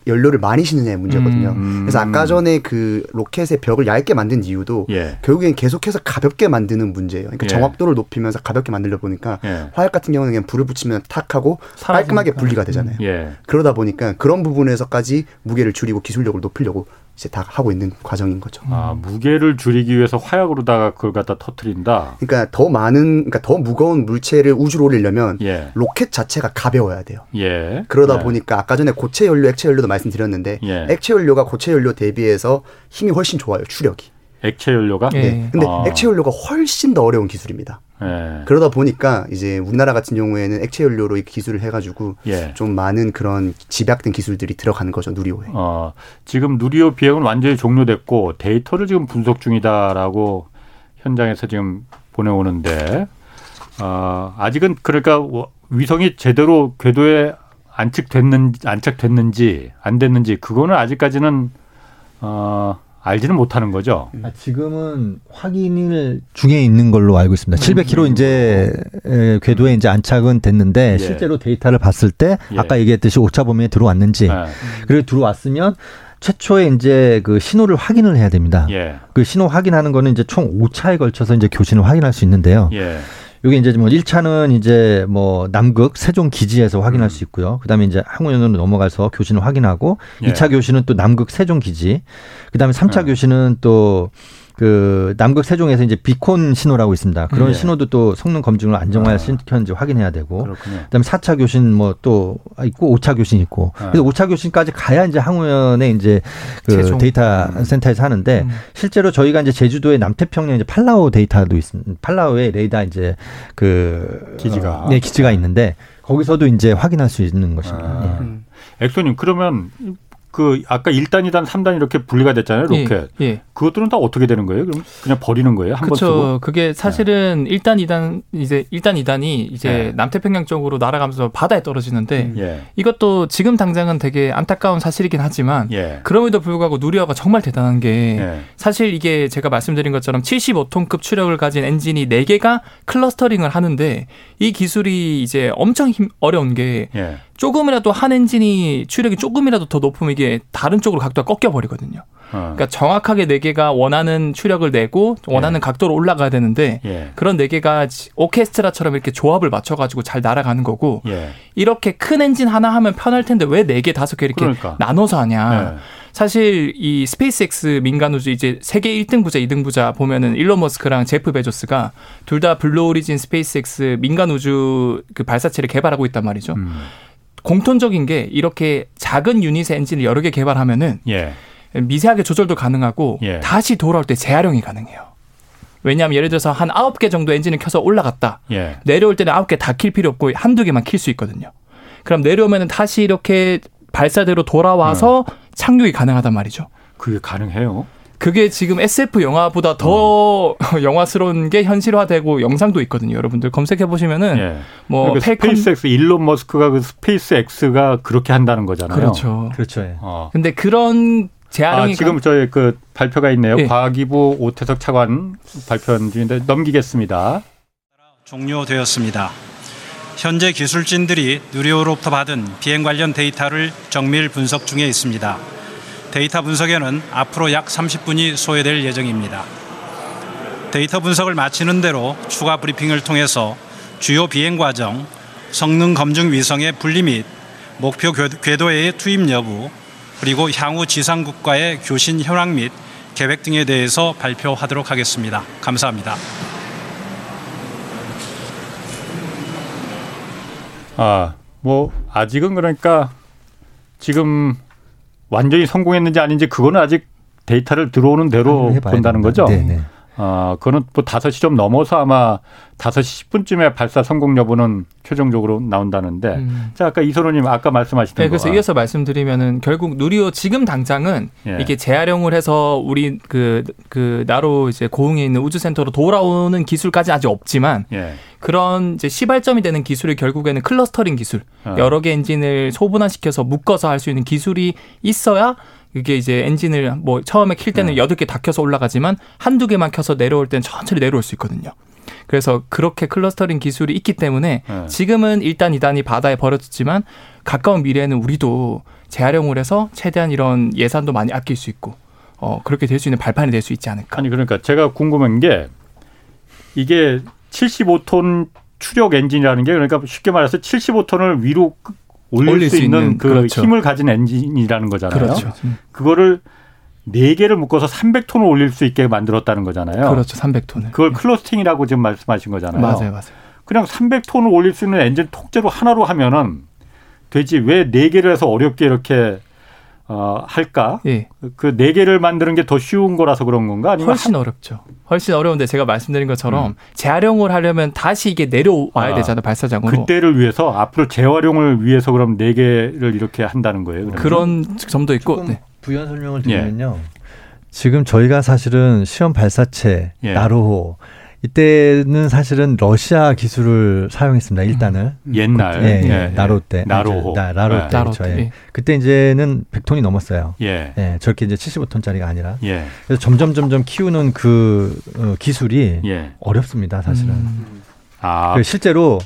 연료를 많이 싣느냐의 문제거든요. 음. 그래서 아까 전에 그 로켓의 벽을 얇게 만든 이유도 예. 결국엔 계속해서 가볍게 만드는 문제예요. 그러니까 예. 정확도를 높이면서 가볍게 만들다 보니까 예. 화약 같은 경우는 그냥 불을 붙이면 탁 하고 깔끔하게 분리가 되잖아요. 예. 그러다 보니까 그런 부분에서까지 무게를 줄이고 기술력을 높이려고 이제 다 하고 있는 과정인 거죠. 아, 무게를 줄이기 위해서 화약으로다가 그걸 갖다 터트린다. 그러니까 더 많은, 그러니까 더 무거운 물체를 우주로 올리려면 예. 로켓 자체가 가벼워야 돼요. 예. 그러다 예. 보니까 아까 전에 고체 연료, 액체 연료도 말씀드렸는데 예. 액체 연료가 고체 연료 대비해서 힘이 훨씬 좋아요. 추력이. 액체 연료가 예. 네. 근데 아. 액체 연료가 훨씬 더 어려운 기술입니다. 예. 그러다 보니까 이제 우리나라 같은 경우에는 액체 연료로 이 기술을 해가지고 예. 좀 많은 그런 집약된 기술들이 들어가는 거죠 누리호에. 어, 지금 누리호 비행은 완전히 종료됐고 데이터를 지금 분석 중이다라고 현장에서 지금 보내오는데 어, 아직은 그러니까 워- 위성이 제대로 궤도에 안착됐는지 안착됐는지 안 됐는지 그거는 아직까지는 어, 알지는 못하는 거죠. 아, 지금은 확인을 중에 있는 걸로 알고 있습니다. 700km 이제 에, 궤도에 이제 안착은 됐는데 예. 실제로 데이터를 봤을 때 예. 아까 얘기했듯이 오차 범위에 들어왔는지 예. 그리고 들어왔으면 최초에 이제 그 신호를 확인을 해야 됩니다. 예. 그 신호 확인하는 거는 이제 총 5차에 걸쳐서 이제 교신을 확인할 수 있는데요. 예. 여기 이제 뭐 1차는 이제 뭐 남극 세종 기지에서 확인할 수 있고요. 그다음에 이제 항우연으로 넘어가서 교신을 확인하고 예. 이 2차 교신은 또 남극 세종 기지. 그다음에 3차 예. 교신은 또 그 남극 세종에서 이제 비콘 신호라고 있습니다. 그런 예. 신호도 또 성능 검증을 안정화에 아. 시켰는지 확인해야 되고. 그렇군요. 그다음에 4차 교신 뭐 또 있고 5차 교신 있고. 아. 그래서 5차 교신까지 가야 이제 항우연에 이제 그 최종. 데이터 센터에서 하는데 음. 실제로 저희가 이제 제주도의 남태평양 이제 팔라우 데이터도 있습니다. 팔라우에 레이더 이제 그 기지가. 어, 네, 기지가 있는데 거기서도 이제 확인할 수 있는 것입니다. 아. 예. 엑소님 그러면 그 아까 1단, 2단, 3단 이렇게 분리가 됐잖아요. 로켓. 예, 예. 그것들은 다 어떻게 되는 거예요? 그럼 그냥 버리는 거예요? 한번 쓰고? 그렇죠. 그게 사실은 일 1단, 2단 이제 1단, 2단이 이제 네. 남태평양 쪽으로 날아가면서 바다에 떨어지는데 예. 이것도 지금 당장은 되게 안타까운 사실이긴 하지만 예. 그럼에도 불구하고 누리호가 정말 대단한 게 예. 사실 이게 제가 말씀드린 것처럼 75톤급 추력을 가진 엔진이 4개가 clustering을 하는데 이 기술이 이제 엄청 힘 어려운 게 예. 조금이라도 한 엔진이 추력이 조금이라도 더 높으면 이게 다른 쪽으로 각도가 꺾여 버리거든요. 어. 그러니까 정확하게 4개가 원하는 추력을 내고 원하는 각도로 올라가야 되는데 예. 그런 4개가 오케스트라처럼 이렇게 조합을 맞춰 가지고 잘 날아가는 거고 예. 이렇게 큰 엔진 하나 하면 편할 텐데 왜 4개, 5개 이렇게 그러니까. 나눠서 하냐. 예. 사실 이 SpaceX 민간 우주 이제 세계 1등 부자, 2등 부자 보면은 일론 머스크랑 제프 베조스가 둘 다 Blue Origin SpaceX 민간 우주 그 발사체를 개발하고 있단 말이죠. 음. 공통적인 게 이렇게 작은 유닛의 엔진을 여러 개 개발하면은 예. 미세하게 조절도 가능하고 예. 다시 돌아올 때 재활용이 가능해요. 왜냐하면 예를 들어서 한 아홉 개 정도 엔진을 켜서 올라갔다. 예. 내려올 때는 아홉 개 다 킬 필요 없고 한두 개만 킬 수 있거든요. 그럼 내려오면은 다시 이렇게 발사대로 돌아와서 음. 착륙이 가능하단 말이죠. 그게 가능해요? 그게 지금 SF 영화보다 더 음. [LAUGHS] 영화스러운 게 현실화되고 영상도 있거든요. 여러분들 검색해 보시면은 예. 뭐 그러니까 펠컨 스페이스X 일론 머스크가 그 스페이스X가 그렇게 한다는 거잖아요. 그렇죠. 그렇죠. 예. 어. 근데 그런 아, 재활용이 지금 저희 그 발표가 있네요. 예. 과기부 오태석 차관 발표한 중인데 넘기겠습니다. 종료되었습니다. 현재 기술진들이 누리호로부터 받은 비행 관련 데이터를 정밀 분석 중에 있습니다. 데이터 분석에는 앞으로 약 30분이 소요될 예정입니다. 데이터 분석을 마치는 대로 추가 브리핑을 통해서 주요 비행 과정, 성능 검증 위성의 분리 및 목표 궤- 궤도의 투입 여부, 그리고 향후 지상국과의 교신 현황 및 계획 등에 대해서 발표하도록 하겠습니다. 감사합니다. 아, 뭐 아직은 그러니까 지금 완전히 성공했는지 아닌지 그거는 아직 데이터를 들어오는 대로 본다는. 거죠. 네, 네. 아, 그거는 뭐 5시 좀 넘어서 아마 5시 10분쯤에 발사 성공 여부는 최종적으로 나온다는데. 음. 자, 아까 이선호님 아까 말씀하시던 네, 그래서 거. 이어서 말씀드리면은 결국 누리호 지금 당장은 예. 이게 재활용을 해서 우리 그, 그 나로 이제 고흥에 있는 우주센터로 돌아오는 기술까지 아직 없지만 예. 그런 이제 시발점이 되는 기술이 결국에는 clustering 기술, 어. 여러 개 엔진을 소분화시켜서 묶어서 할 수 있는 기술이 있어야 이게 이제 엔진을 뭐 처음에 킬 때는 여덟 개 다 켜서 올라가지만 한두 개만 켜서 내려올 때는 천천히 내려올 수 있거든요. 그래서 그렇게 clustering 기술이 있기 때문에 네. 지금은 일단 이단이 바다에 버려졌지만 가까운 미래에는 우리도 재활용을 해서 최대한 이런 예산도 많이 아낄 수 있고 어 그렇게 될 수 있는 발판이 될 수 있지 않을까. 아니 그러니까 제가 궁금한 게 이게 75톤 추력 엔진이라는 게 그러니까 쉽게 말해서 75톤을 위로 끄- 올릴, 올릴 수, 수 있는, 있는, 그 그렇죠. 힘을 가진 엔진이라는 거잖아요. 그렇죠. 음. 그거를 네 개를 묶어서 300톤을 올릴 수 있게 만들었다는 거잖아요. 그렇죠. 300톤을. 그걸 clustering이라고 지금 말씀하신 거잖아요. 맞아요, 맞아요. 그냥 300톤을 올릴 수 있는 엔진 통째로 하나로 하면은 되지 왜 네 개를 해서 어렵게 이렇게 어, 할까? 예. 그 네 개를 만드는 게 더 쉬운 거라서 그런 건가? 아니면 훨씬 어렵죠. 훨씬 어려운데 제가 말씀드린 것처럼 재활용을 하려면 다시 이게 내려와야 아, 되잖아요, 발사장으로. 그때를 위해서 앞으로 재활용을 위해서 그럼 네 개를 이렇게 한다는 거예요. 그러면? 그런 점도 있고. 조금 네. 부연 예. 설명을 드리면요. 지금 저희가 사실은 시험 발사체 예. 나로호 이때는 사실은 러시아 기술을 사용했습니다. 일단을 옛날 예, 예, 예, 나로 때 나로호. 나, 나로 예. 때 나로 그렇죠. 때, 예. 예. 그때 이제는 100톤이 넘었어요. 예. 예, 저렇게 이제 75톤짜리가 아니라 예. 그래서 점점 점점 키우는 그 어, 기술이 예. 어렵습니다, 사실은. 음. 아, 그 실제로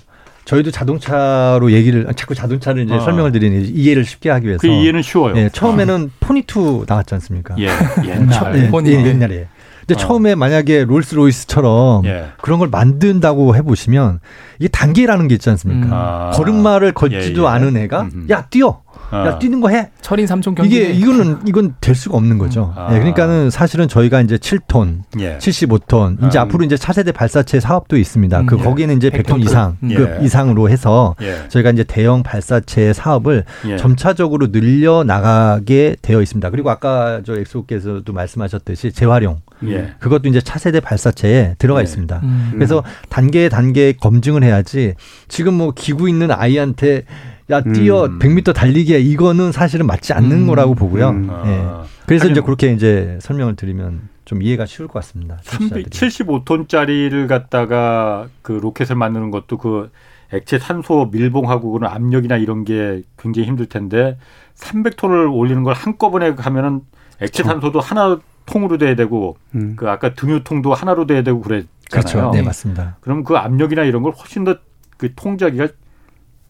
저희도 자동차로 얘기를 자꾸 자동차를 이제 어. 설명을 드리는 이해를 쉽게 하기 위해서 그 이해는 쉬워요. 예, 처음에는 포니 투 나왔지 않습니까? 예. [LAUGHS] 처- 옛날. 예, 포니. 예, 옛날에. 근데 어. 처음에 만약에 Rolls-Royce처럼 예. 그런 걸 만든다고 해보시면 이게 단계라는 게 있지 않습니까? 음. 아. 걸음마를 걷지도 예, 예. 않은 애가 음흠. 야 뛰어, 아. 야 뛰는 거 해. 철인 삼종 경기. 이게 이거는 이건 될 수가 없는 거죠. 아. 예, 그러니까는 사실은 저희가 이제 7톤, 예. 75톤, 이제 음. 앞으로 이제 차세대 발사체 사업도 있습니다. 음, 그 예. 거기는 이제 100톤 100톤 이상, 음. 급 예. 이상으로 해서 예. 저희가 이제 대형 발사체 사업을 예. 점차적으로 늘려 나가게 되어 있습니다. 그리고 아까 저 엑소께서도 말씀하셨듯이 재활용 예. 그것도 이제 차세대 발사체에 들어가 네. 있습니다. 음. 그래서 단계 단계 검증을 해야지 지금 뭐 기구 있는 아이한테 야 뛰어 음. 100m 달리기야 이거는 사실은 맞지 않는 음. 거라고 보고요. 음. 예. 아. 그래서 하긴 이제 그렇게 이제 설명을 드리면 좀 이해가 쉬울 것 같습니다. 청취자들이. 75톤짜리를 갖다가 그 로켓을 만드는 것도 그 액체 산소 밀봉하고 그런 압력이나 이런 게 굉장히 힘들 텐데 300톤을 올리는 걸 한꺼번에 하면은 액체 산소도 하나 통으로 돼야 되고 음. 그 아까 등유통도 하나로 돼야 되고 그랬잖아요. 그렇죠. 네 네. 맞습니다. 그럼 그 압력이나 이런 걸 훨씬 더 그 통제하기가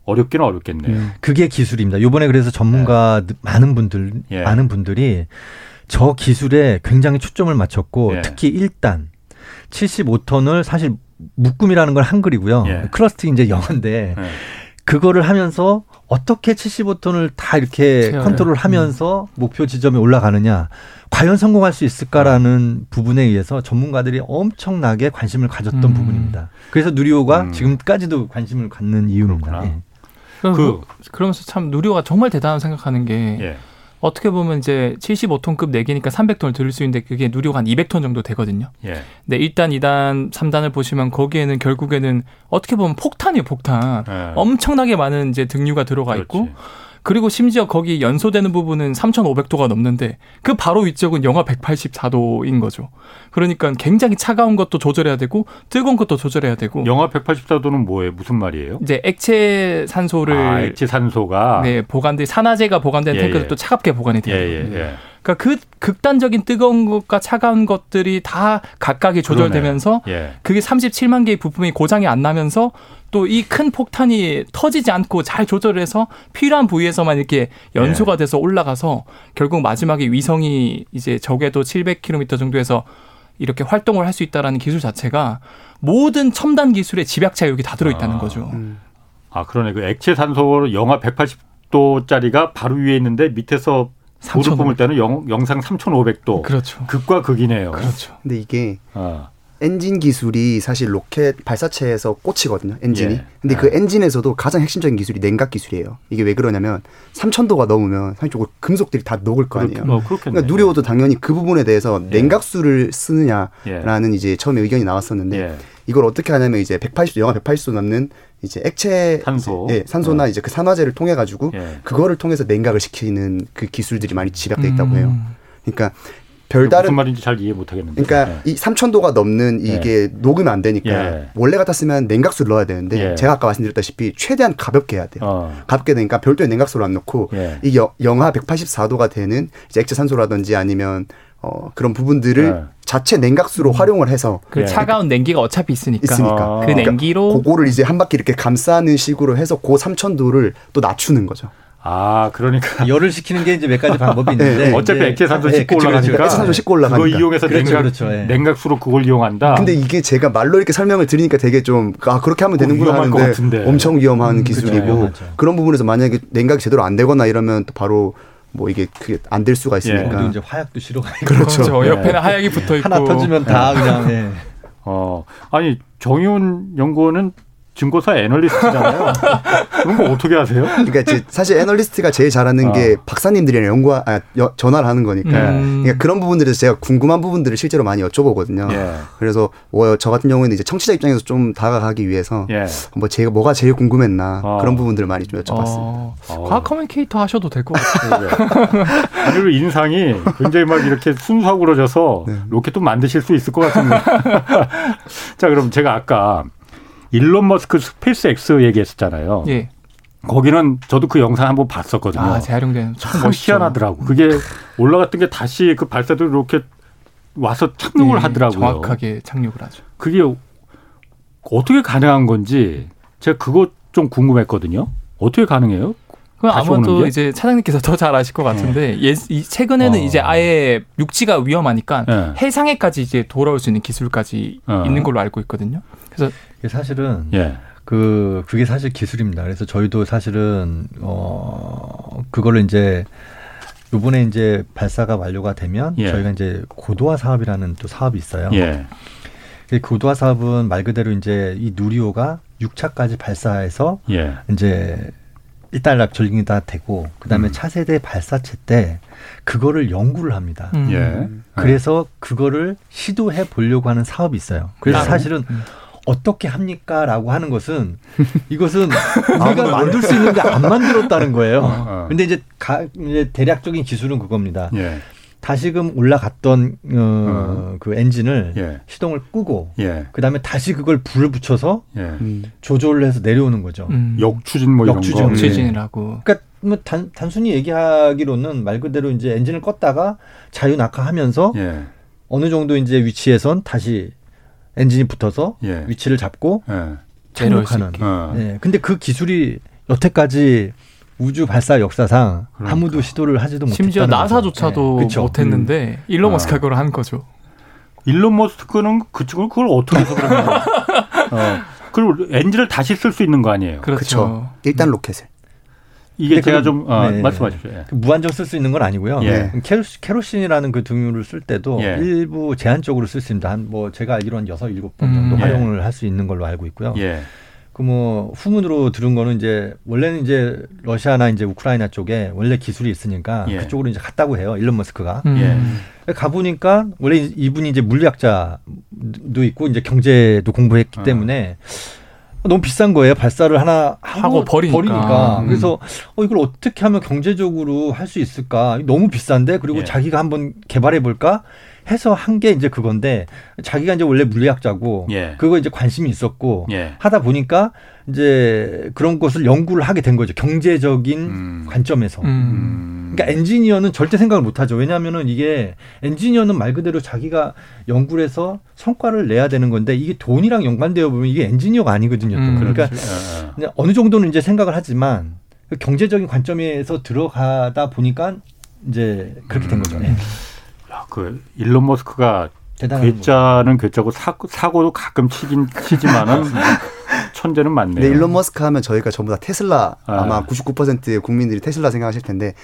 어렵기는 어렵겠네요. 음. 그게 기술입니다. 요번에 그래서 전문가 많은 분들 예. 많은 분들이 저 기술에 굉장히 초점을 맞췄고 예. 특히 1단 75톤을 사실 묶음이라는 건 한글이고요. 예. clustering 이제 영어인데 예. 그거를 하면서 어떻게 75톤을 다 이렇게 제어를. 컨트롤 하면서 목표 지점에 올라가느냐. 과연 성공할 수 있을까라는 부분에 의해서 전문가들이 엄청나게 관심을 가졌던 음. 부분입니다. 그래서 누리호가 음. 지금까지도 관심을 갖는 이유입니다. 예. 그, 그- 그러면서 참 누리호가 정말 대단하다고 생각하는 게 예. 어떻게 보면 이제 75톤급 4개니까 300톤을 들을 수 있는데 그게 누리호가 한 200톤 정도 되거든요. 예. 근데 1단, 2단, 3단을 보시면 거기에는 결국에는 어떻게 보면 폭탄이에요, 폭탄. 예. 엄청나게 많은 이제 등류가 들어가 있고 그렇지. 그리고 심지어 거기 연소되는 부분은 3,500도가 넘는데 그 바로 위쪽은 영하 184도인 거죠. 그러니까 굉장히 차가운 것도 조절해야 되고 뜨거운 것도 조절해야 되고 영하 184도는 뭐예요? 무슨 말이에요? 이제 액체 산소를 아, 액체 산소가 네, 보관돼 산화제가 보관된 예, 탱크도 예. 또 차갑게 보관이 예, 돼요. 예, 예. 그러니까 그 극단적인 뜨거운 것과 차가운 것들이 다 각각이 조절되면서 예. 그게 37만 개의 부품이 고장이 안 나면서 또 이 큰 폭탄이 터지지 않고 잘 조절해서 필요한 부위에서만 이렇게 연소가 돼서 올라가서 결국 마지막에 위성이 이제 적에도 700km 정도에서 이렇게 활동을 할 수 있다라는 기술 자체가 모든 첨단 기술의 집약체가 여기 다 들어 있다는 아. 거죠. 아, 그러네. 그 액체 산소 영하 180도짜리가 바로 위에 있는데 밑에서 보드 3,500. 뿜을 때는 영, 영상 3,500도. 그렇죠. 극과 극이네요. 그렇죠. 근데 이게 아, 엔진 기술이 사실 로켓 발사체에서 꽃이거든요. 엔진이. 예. 근데 예. 그 엔진에서도 가장 핵심적인 기술이 냉각 기술이에요. 이게 왜 그러냐면 3000도가 넘으면 상식적으로 금속들이 다 녹을 거 아니에요. 어, 그렇겠네. 그러니까 누리호도 당연히 그 부분에 대해서 예. 냉각수를 쓰느냐라는 이제 처음에 의견이 나왔었는데 예. 이걸 어떻게 하냐면 이제 180도 영하 180도 넘는 이제 액체 산소. 예, 산소나 이제 그 산화제를 통해 가지고 예. 그거를 통해서 냉각을 시키는 그 기술들이 많이 집약돼 있다고 해요. 음. 그러니까 별다른 무슨 말인지 잘 이해 못 하겠는데. 그러니까 이 3,000도가 넘는 이게 녹으면 안 되니까 예. 원래 같았으면 냉각수를 넣어야 되는데 예. 제가 아까 말씀드렸다시피 최대한 가볍게 해야 돼요. 어. 가볍게 되니까 별도의 냉각수를 안 넣고 예. 이 여- 영하 184도가 되는 이제 액체 산소라든지 아니면 어, 그런 부분들을 예. 자체 냉각수로 활용을 해서 그 예. 차가운 냉기가 어차피 있으니까. 있으니까 아. 그 냉기로 그거를 이제 한 바퀴 이렇게 감싸는 식으로 해서 그 3,000도를 또 낮추는 거죠. 아, 그러니까 [LAUGHS] 열을 식히는 게 이제 몇 가지 방법이 있는데 네, 어차피 이제- 액체산소 네, 씻고 그쵸, 그쵸. 올라가니까 액체산소 씻고 올라가니까. 그거 이용해서 그렇죠, 냉각, 그렇죠, 예. 냉각수로 그걸 이용한다. 근데 이게 제가 말로 이렇게 설명을 드리니까 되게 좀 아 그렇게 하면 어, 되는구나 하는데 같은데. 엄청 위험한 기술이고 위험하죠. 그런 부분에서 만약에 냉각이 제대로 안 되거나 이러면 또 바로 뭐 이게 그게 안 될 수가 있으니까 이제 화약도 실어가니까 그렇죠. 그렇죠. 예. 옆에는 하약이 붙어 있고 하나 터지면 다 그냥 예. 어, 아니 정의훈 연구원은 증권사 애널리스트잖아요. [LAUGHS] 그런 거 어떻게 하세요? 그러니까 이제 사실 애널리스트가 제일 잘하는 어. 게 박사님들이랑 연구 아, 여- 전화를 하는 거니까 음. 그러니까 그런 부분들에서 제가 궁금한 부분들을 실제로 많이 여쭤보거든요. 예. 그래서 뭐 저 같은 경우에는 이제 청취자 입장에서 좀 다가가기 위해서 예. 뭐 제가 뭐가 제일 궁금했나 어. 그런 부분들을 많이 좀 여쭤봤습니다. 어, 어. 과학 communicator 하셔도 될 것 같아요. 아니, 그리고 인상이 굉장히 막 이렇게 순수하고 그러셔서 네. 로켓도 만드실 수 있을 것 같은데. [LAUGHS] 자, 그럼 제가 아까 일론 머스크 SpaceX 얘기했었잖아요. 예. 거기는 저도 그 영상 한번 봤었거든요. 아, 재활용된 참 멋있죠. 희한하더라고. 그게 올라갔던 게 다시 그 발사대로 이렇게 와서 착륙을 예, 하더라고요. 정확하게 착륙을 하죠. 그게 어떻게 가능한 건지 제가 그거 좀 궁금했거든요. 어떻게 가능해요? 오는 아마도 게? 이제 차장님께서 더 잘 아실 것 같은데 예, 이 최근에는 어. 이제 아예 육지가 위험하니까 예. 해상에까지 이제 돌아올 수 있는 기술까지 어. 있는 걸로 알고 있거든요. 그래서 사실은 예. 그 그게 사실 기술입니다. 그래서 저희도 사실은 어 그거를 이제 요번에 이제 발사가 완료가 되면 예. 저희가 이제 고도화 사업이라는 또 사업이 있어요. 예. 그 고도화 사업은 말 그대로 이제 이 누리호가 6차까지 발사해서 예. 이제 일단락 전링이 다 되고 그다음에 음. 차세대 발사체 때 그거를 연구를 합니다. 음. 예. 그래서 그거를 시도해 보려고 하는 사업이 있어요. 그래서 아, 사실은 음. 어떻게 합니까 라고 하는 것은 [LAUGHS] 이것은 우리가 만들 수 있는 게안 만들었다는 거예요. 어. 근데 이제, 가, 이제 대략적인 기술은 그겁니다. 예. 다시금 올라갔던 어, 그 엔진을 예. 시동을 끄고 예. 그다음에 다시 그걸 불을 붙여서 예. 음. 조절을 해서 내려오는 거죠. 음. 역추진 뭐 이런 역추진, 거. 추진이라고. 그러니까 뭐 단, 단순히 얘기하기로는 말 그대로 이제 엔진을 껐다가 자유 낙하하면서 예. 어느 정도 이제 위치에선 다시 엔진이 붙어서 예. 위치를 잡고 예. 착륙하는. 어. 예. 근데 그 기술이 여태까지 우주 발사 역사상 그러니까. 아무도 시도를 하지도 못했다는 심지어. 나사조차도 예. 그쵸. 못했는데 일론 아. 머스크가 그걸 한 거죠. 일론 머스크는 그 친구 그걸 어떻게 해서 그러면 [LAUGHS] 어. 그리고 엔진을 다시 쓸 수 있는 거 아니에요? 그렇죠. 그쵸. 일단 로켓을. 이게 제가 그- 좀 어, 네. 말씀하십시오. 예. 그 무한정 쓸 수 있는 건 아니고요. 예. 캐로시, 캐로신 이라는 그 등유를 쓸 때도 예. 일부 제한적으로 쓸 수 있습니다. 한 뭐 제가 알기로 한 여섯 일곱 번 정도 음, 예. 활용을 할 수 있는 걸로 알고 있고요. 예. 그뭐 후문으로 들은 거는 이제 원래는 이제 러시아나 이제 우크라이나 쪽에 원래 기술이 있으니까 예. 그쪽으로 이제 갔다고 해요. 일론 머스크가. 음. 가 보니까 원래 이분이 이제 물리학자도 있고 이제 경제도 공부했기 어. 때문에 너무 비싼 거예요. 발사를 하나 하고 버리니까. 음. 그래서 어 이걸 어떻게 하면 경제적으로 할 수 있을까? 너무 비싼데 그리고 예. 자기가 한번 개발해 볼까? 해서 한 게 이제 그건데 자기가 이제 원래 물리학자고 예. 그거 이제 관심이 있었고 예. 하다 보니까 이제 그런 것을 연구를 하게 된 거죠. 경제적인 음. 관점에서. 음. 음. 그러니까 엔지니어는 절대 생각을 못 하죠. 왜냐하면은 이게 엔지니어는 말 그대로 자기가 연구를 해서 성과를 내야 되는 건데 이게 돈이랑 연관되어 보면 이게 엔지니어가 아니거든요. 또. 음, 그러니까. 어. 그냥 어느 정도는 이제 생각을 하지만 그 경제적인 관점에서 들어가다 보니까 이제 그렇게 된 거죠. 예. 야, 그 일론 머스크가. 괴짜는 괴짜고 사고, 사고도 가끔 치긴 치지만은 [LAUGHS] 천재는 많네요. 근데 일론 머스크 하면 저희가 전부 다 테슬라 아. 아마 99%의 국민들이 테슬라 생각하실 텐데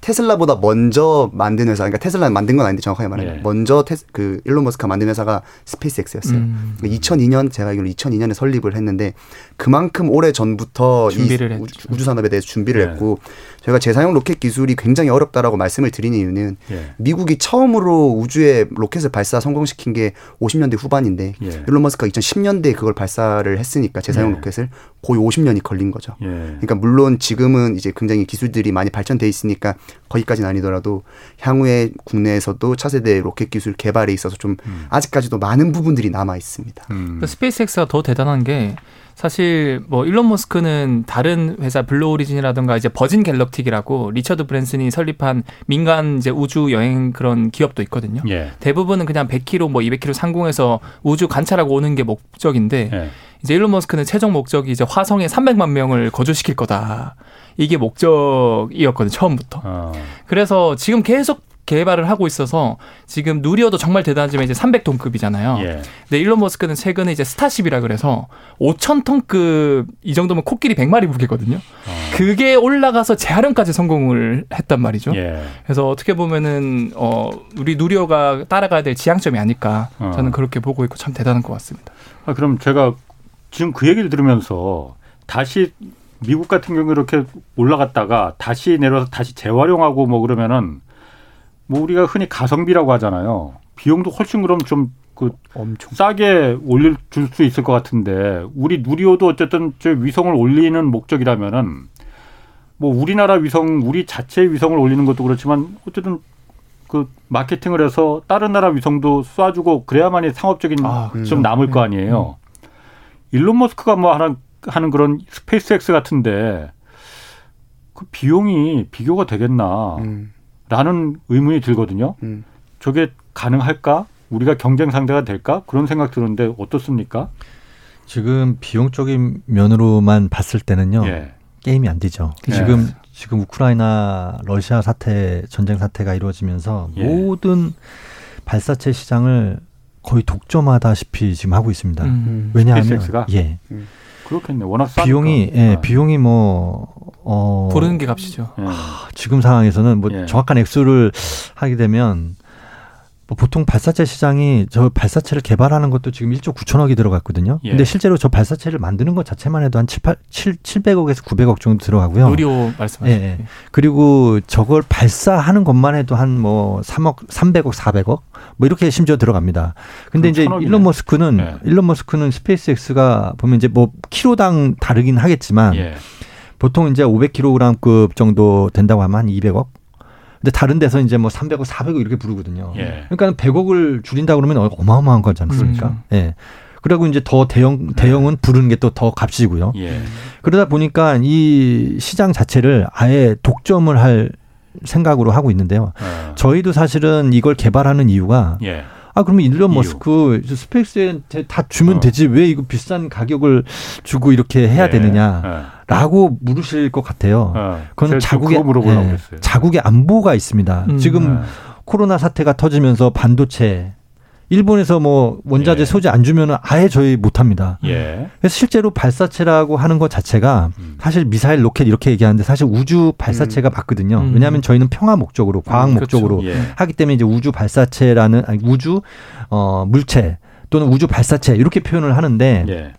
Tesla보다 먼저 만든 회사, 그러니까 Tesla는 만든 건 아닌데 정확하게 말하면 예. 먼저 테스, 그 일론 머스크가 만든 회사가 SpaceX였어요. 음. 2002년 제가 알기로 2002년에 설립을 했는데 그만큼 오래 전부터 준비를 이 했죠. 우주, 우주 산업에 대해서 준비를 예. 했고 저희가 재사용 로켓 기술이 굉장히 어렵다라고 말씀을 드리는 이유는 예. 미국이 처음으로 우주에 로켓을 발사 성공시킨 게 50년대 후반인데 예. 일론 머스크가 2010년대에 그걸 발사를 했으니까 재사용 예. 로켓을 거의 50년이 걸린 거죠. 예. 그러니까 물론 지금은 이제 굉장히 기술들이 많이 발전돼 있으니까 거기까지는 아니더라도 향후에 국내에서도 차세대 로켓 기술 개발에 있어서 좀 음. 아직까지도 많은 부분들이 남아 있습니다. 그 스페이스X가 더 대단한 게 사실 뭐 일론 머스크는 다른 회사 블루 오리진이라든가 이제 버진 갤럭틱이라고 리처드 브랜슨이 설립한 민간 이제 우주 여행 그런 기업도 있거든요. 예. 대부분은 그냥 100km 뭐 200km 상공에서 우주 관찰하고 오는 게 목적인데 예. 이제 일론 머스크는 최종 목적이 이제 화성에 300만 명을 거주시킬 거다. 이게 목적이었거든요, 처음부터. 어. 그래서 지금 계속 개발을 하고 있어서 지금 누리어도 정말 대단하지만 이제 300톤급이잖아요. 예. 근데 일론 머스크는 최근에 이제 스타쉽이라 그래서 5천 톤급 이 정도면 코끼리 100마리 무게거든요. 그게 올라가서 재활용까지 성공을 했단 말이죠. 예. 그래서 어떻게 보면은 어 우리 누리어가 따라가야 될 지향점이 아닐까 어. 저는 그렇게 보고 있고 참 대단한 것 같습니다. 아, 그럼 제가 지금 그 얘기를 들으면서 다시 미국 같은 경우 이렇게 올라갔다가 다시 내려서 다시 재활용하고 뭐 그러면은 뭐 우리가 흔히 가성비라고 하잖아요. 비용도 훨씬 그럼 좀그 싸게 올릴 줄 수 있을 것 같은데 우리 누리호도 어쨌든 저 위성을 올리는 목적이라면은 뭐 우리나라 위성 우리 자체의 위성을 올리는 것도 그렇지만 어쨌든 그 마케팅을 해서 다른 나라 위성도 쏴주고 그래야만이 상업적인 좀 남을 거 아니에요. 일론 머스크가 뭐 하는 하는 그런 스페이스X 같은데 그 비용이 비교가 되겠나? 라는 의문이 들거든요. 저게 가능할까? 우리가 경쟁 상대가 될까? 그런 생각 드는데 어떻습니까? 지금 비용적인 면으로만 봤을 때는요. 예. 게임이 안 되죠. 예. 지금 지금 우크라이나 러시아 사태 전쟁 사태가 이루어지면서 예. 모든 발사체 시장을 거의 독점하다시피 지금 하고 있습니다. 음. 왜냐하면 스페이스X가? 예. 그렇겠네. 워낙 싸니까. 비용이 예, 비용이 뭐 어, 부르는 게 값이죠. 예. 아, 지금 상황에서는 뭐 예. 정확한 액수를 하게 되면 뭐 보통 발사체 시장이 저 발사체를 개발하는 것도 지금 1조 9천억이 들어갔거든요. 예. 근데 실제로 저 발사체를 만드는 것 자체만 해도 한 7, 8, 7, 700억에서 900억 정도 들어가고요. 누리호 말씀하시죠. 예, 예. 그리고 저걸 발사하는 것만 해도 한 뭐 3억, 300억, 400억 뭐 이렇게 심지어 들어갑니다. 근데 이제 천억이네. 일론 머스크는 네. 일론 머스크는 스페이스X가 보면 이제 뭐 키로당 다르긴 하겠지만 예. 보통 이제 500kg급 정도 된다고 하면 한 200억. 근데 다른 데서 이제 뭐 300억, 400억 이렇게 부르거든요. 예. 그러니까 100억을 줄인다 그러면 어마어마한 거지 않습니까? 음. 예. 그리고 이제 더 대형 대형은 부르는 게 또 더 값이고요. 예. 그러다 보니까 이 시장 자체를 아예 독점을 할 생각으로 하고 있는데요. 저희도 사실은 이걸 개발하는 이유가 예. 아 그러면 일론 머스크 스페이스한테 다 주면 어. 되지 왜 이거 비싼 가격을 주고 이렇게 해야 예. 되느냐라고 물으실 것 같아요. 어. 그건 자국의 예, 그랬어요. 자국의 안보가 있습니다. 음. 지금 네. 코로나 사태가 터지면서 반도체 일본에서 뭐 원자재 소재 안 주면은 아예 저희 못 합니다. 예. 그래서 실제로 발사체라고 하는 것 자체가 음. 사실 미사일, 로켓 이렇게 얘기하는데 사실 우주 발사체가 맞거든요. 음. 왜냐하면 저희는 평화 목적으로, 과학 음, 목적으로 그렇죠. 예. 하기 때문에 이제 우주 발사체라는 아니, 우주 어 물체 또는 우주 발사체 이렇게 표현을 하는데 예.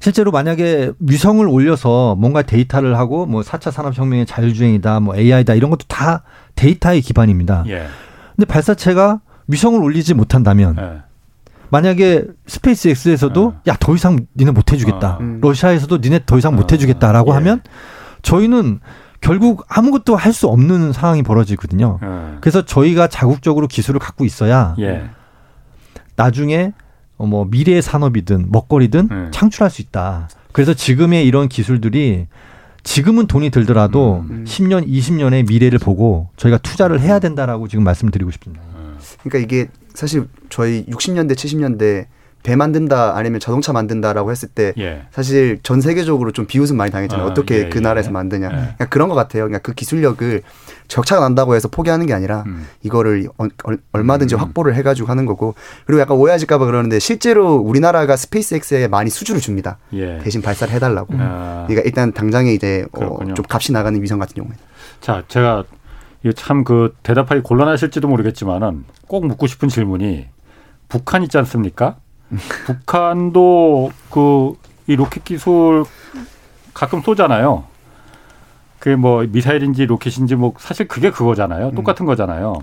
실제로 만약에 위성을 올려서 뭔가 데이터를 하고 뭐 4차 산업혁명의 자율주행이다, 뭐 AI다 이런 것도 다 데이터의 기반입니다. 예. 근데 발사체가 위성을 올리지 못한다면 예. 만약에 스페이스 X에서도 야 더 이상 니네 못 해주겠다. 러시아에서도 니네 더 이상 못 해주겠다라고 하면 저희는 결국 아무것도 할 수 없는 상황이 벌어지거든요. 그래서 저희가 자국적으로 기술을 갖고 있어야 예. 나중에 어, 뭐 미래의 산업이든 먹거리든 네. 창출할 수 있다. 그래서 지금의 이런 기술들이 지금은 돈이 들더라도 음. 10년, 20년의 미래를 보고 저희가 투자를 해야 된다라고 지금 말씀드리고 싶습니다. 그러니까 이게 사실 저희 60년대 70년대 배 만든다 아니면 자동차 만든다라고 했을 때 예. 사실 전 세계적으로 좀 비웃음 많이 당했잖아요. 아, 어떻게 예, 그 예. 나라에서 만드냐. 그러니까 그런 것 같아요. 그러니까 그 기술력을 적자가 난다고 해서 포기하는 게 아니라 음. 이거를 어- 얼- 얼마든지 확보를 해가지고 하는 거고 그리고 약간 오해하실까봐 그러는데 실제로 우리나라가 스페이스X에 많이 수주를 줍니다. 예. 대신 발사를 해달라고. 아. 그러니까 일단 당장에 이제 어. 좀 값이 나가는 위성 같은 경우에. 자, 제가 참 그 대답하기 곤란하실지도 모르겠지만은 꼭 묻고 싶은 질문이 북한 있지 않습니까? [LAUGHS] 북한도 그 이 로켓 기술 가끔 쏘잖아요. 그뭐 미사일인지 로켓인지 뭐 사실 그게 그거잖아요. 똑같은 거잖아요.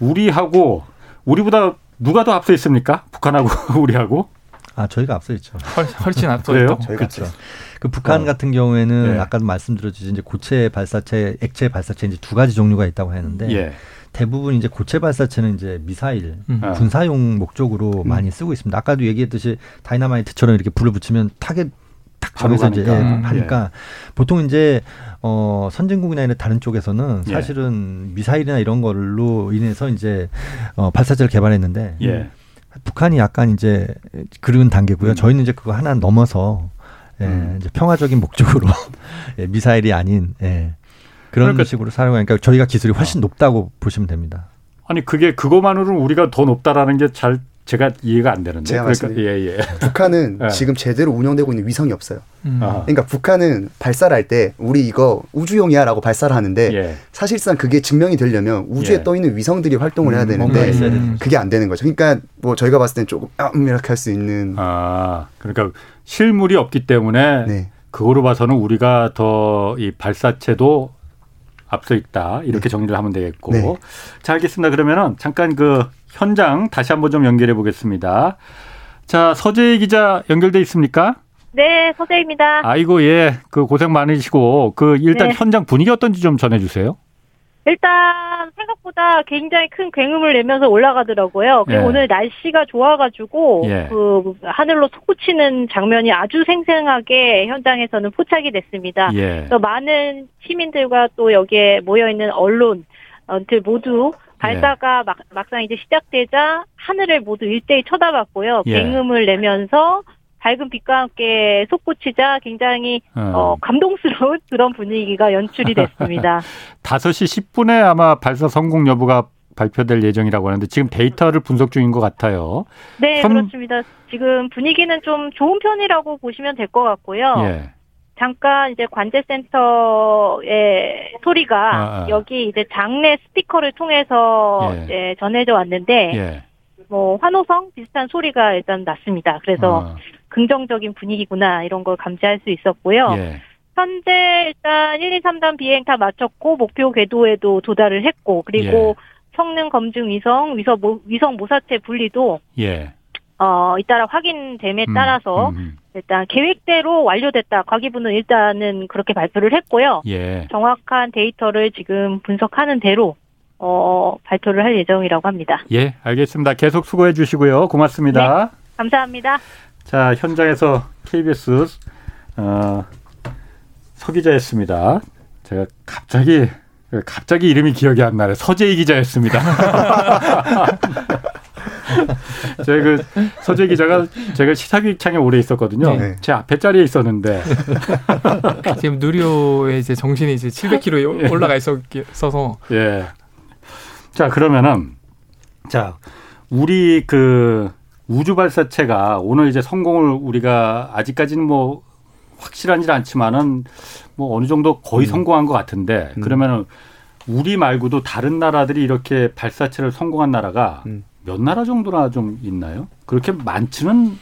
우리하고 우리보다 누가 더 앞서 있습니까? 북한하고 [LAUGHS] 우리하고? 아 저희가 앞서 있죠. 훨씬 앞서? 있죠. 그렇죠. 그 북한 어. 같은 경우에는 네. 아까도 말씀드렸듯이 이제 고체 발사체, 액체 발사체 이제 두 가지 종류가 있다고 하는데 예. 대부분 이제 고체 발사체는 이제 미사일 음. 아. 군사용 목적으로 많이 쓰고 있습니다. 아까도 얘기했듯이 다이나마이트처럼 이렇게 불을 붙이면 타겟 딱 바로 정해서 이제. 예, 하니까 보통 이제 어 선진국이나 이런 다른 쪽에서는 예. 사실은 미사일이나 이런 걸로 인해서 이제 어 발사체를 개발했는데 예. 북한이 약간 이제 그런 단계고요. 저희는 이제 그거 하나 넘어서 예, 음. 이제 평화적인 목적으로 [LAUGHS] 예, 미사일이 아닌 예, 그런 그러니까- 식으로 사용하니까 저희가 기술이 훨씬 높다고 보시면 됩니다. 아니 그게 그거만으로는 우리가 더 높다라는 게 잘 제가 이해가 안 되는데. 제가 그러니까. 예, 예. 북한은 네. 지금 제대로 운영되고 있는 위성이 없어요. 음. 그러니까 북한은 발사를 할 때 우리 이거 우주용이야라고 발사를 하는데 예. 사실상 그게 증명이 되려면 우주에 예. 떠 있는 위성들이 활동을 해야 뭔가 되는데 되는 그게 안 되는 거죠. 그러니까 뭐 저희가 봤을 땐 조금 아, 음, 이렇게 할 수 있는 아, 그러니까 실물이 없기 때문에 네. 그거로 봐서는 우리가 더 이 발사체도 앞서 있다 이렇게 정리를 하면 되겠고 네. 자 알겠습니다 그러면은 잠깐 그 현장 다시 한번 좀 연결해 보겠습니다 자 서재희 기자 연결돼 있습니까 네, 서재입니다. 아이고 예 그 고생 많으시고 그 일단 네. 현장 분위기 어떤지 좀 전해주세요 일단 생각보다 굉장히 큰 굉음을 내면서 올라가더라고요. 그리고 예. 오늘 날씨가 좋아가지고 예. 그 하늘로 솟구치는 장면이 아주 생생하게 현장에서는 포착이 됐습니다. 예 많은 시민들과 또 여기에 모여 있는 언론 들 모두 발사가 막, 막상 이제 시작되자 하늘을 모두 일대히 쳐다봤고요. 예. 굉음을 내면서 밝은 빛과 함께 솟구치자 굉장히 어. 어, 감동스러운 [LAUGHS] 그런 분위기가 연출이 됐습니다. [LAUGHS] 5시 10분에 아마 발사 성공 여부가 발표될 예정이라고 하는데 지금 데이터를 분석 중인 것 같아요. 네, 선- 그렇습니다. 지금 분위기는 좀 좋은 편이라고 보시면 될 것 같고요. 예. 잠깐 이제 관제센터의 소리가 아, 아. 여기 이제 장내 스피커를 통해서 예. 이제 전해져 왔는데 예. 뭐 환호성 비슷한 소리가 일단 났습니다. 그래서 어, 긍정적인 분위기구나 이런 걸 감지할 수 있었고요. 예. 현재 일단 1, 2, 3단 비행 다 마쳤고 목표 궤도에도 도달을 했고 그리고 성능 검증 위성 위성 모, 위성 모사체 분리도 예. 어 잇따라 확인됨에 음, 따라서 음, 음. 일단 계획대로 완료됐다. 과기부는 일단은 그렇게 발표를 했고요. 예. 정확한 데이터를 지금 분석하는 대로 어 발표를 할 예정이라고 합니다. 예, 알겠습니다. 계속 수고해 주시고요. 고맙습니다. 감사합니다. 자, 현장에서 KBS 어, 서 기자였습니다. 제가 갑자기 갑자기 이름이 기억이 안 나요. 서재희 기자였습니다. [LAUGHS] [LAUGHS] 제가 그 서재희 기자가 제가 시사기획창에 오래 있었거든요. 네. 제 앞에 자리에 있었는데 [LAUGHS] 지금 누리호의 이제 정신이 이제 700km [LAUGHS] 올라가 있어서 예. 자, 그러면은 자, 우리 그 우주 발사체가 오늘 이제 성공을 우리가 아직까지는 뭐 확실하지 않지만은 뭐 어느 정도 거의 성공한 것 같은데 음. 그러면은 우리 말고도 다른 나라들이 이렇게 발사체를 성공한 나라가 음. 몇 나라 정도나 좀 있나요? 그렇게 많지는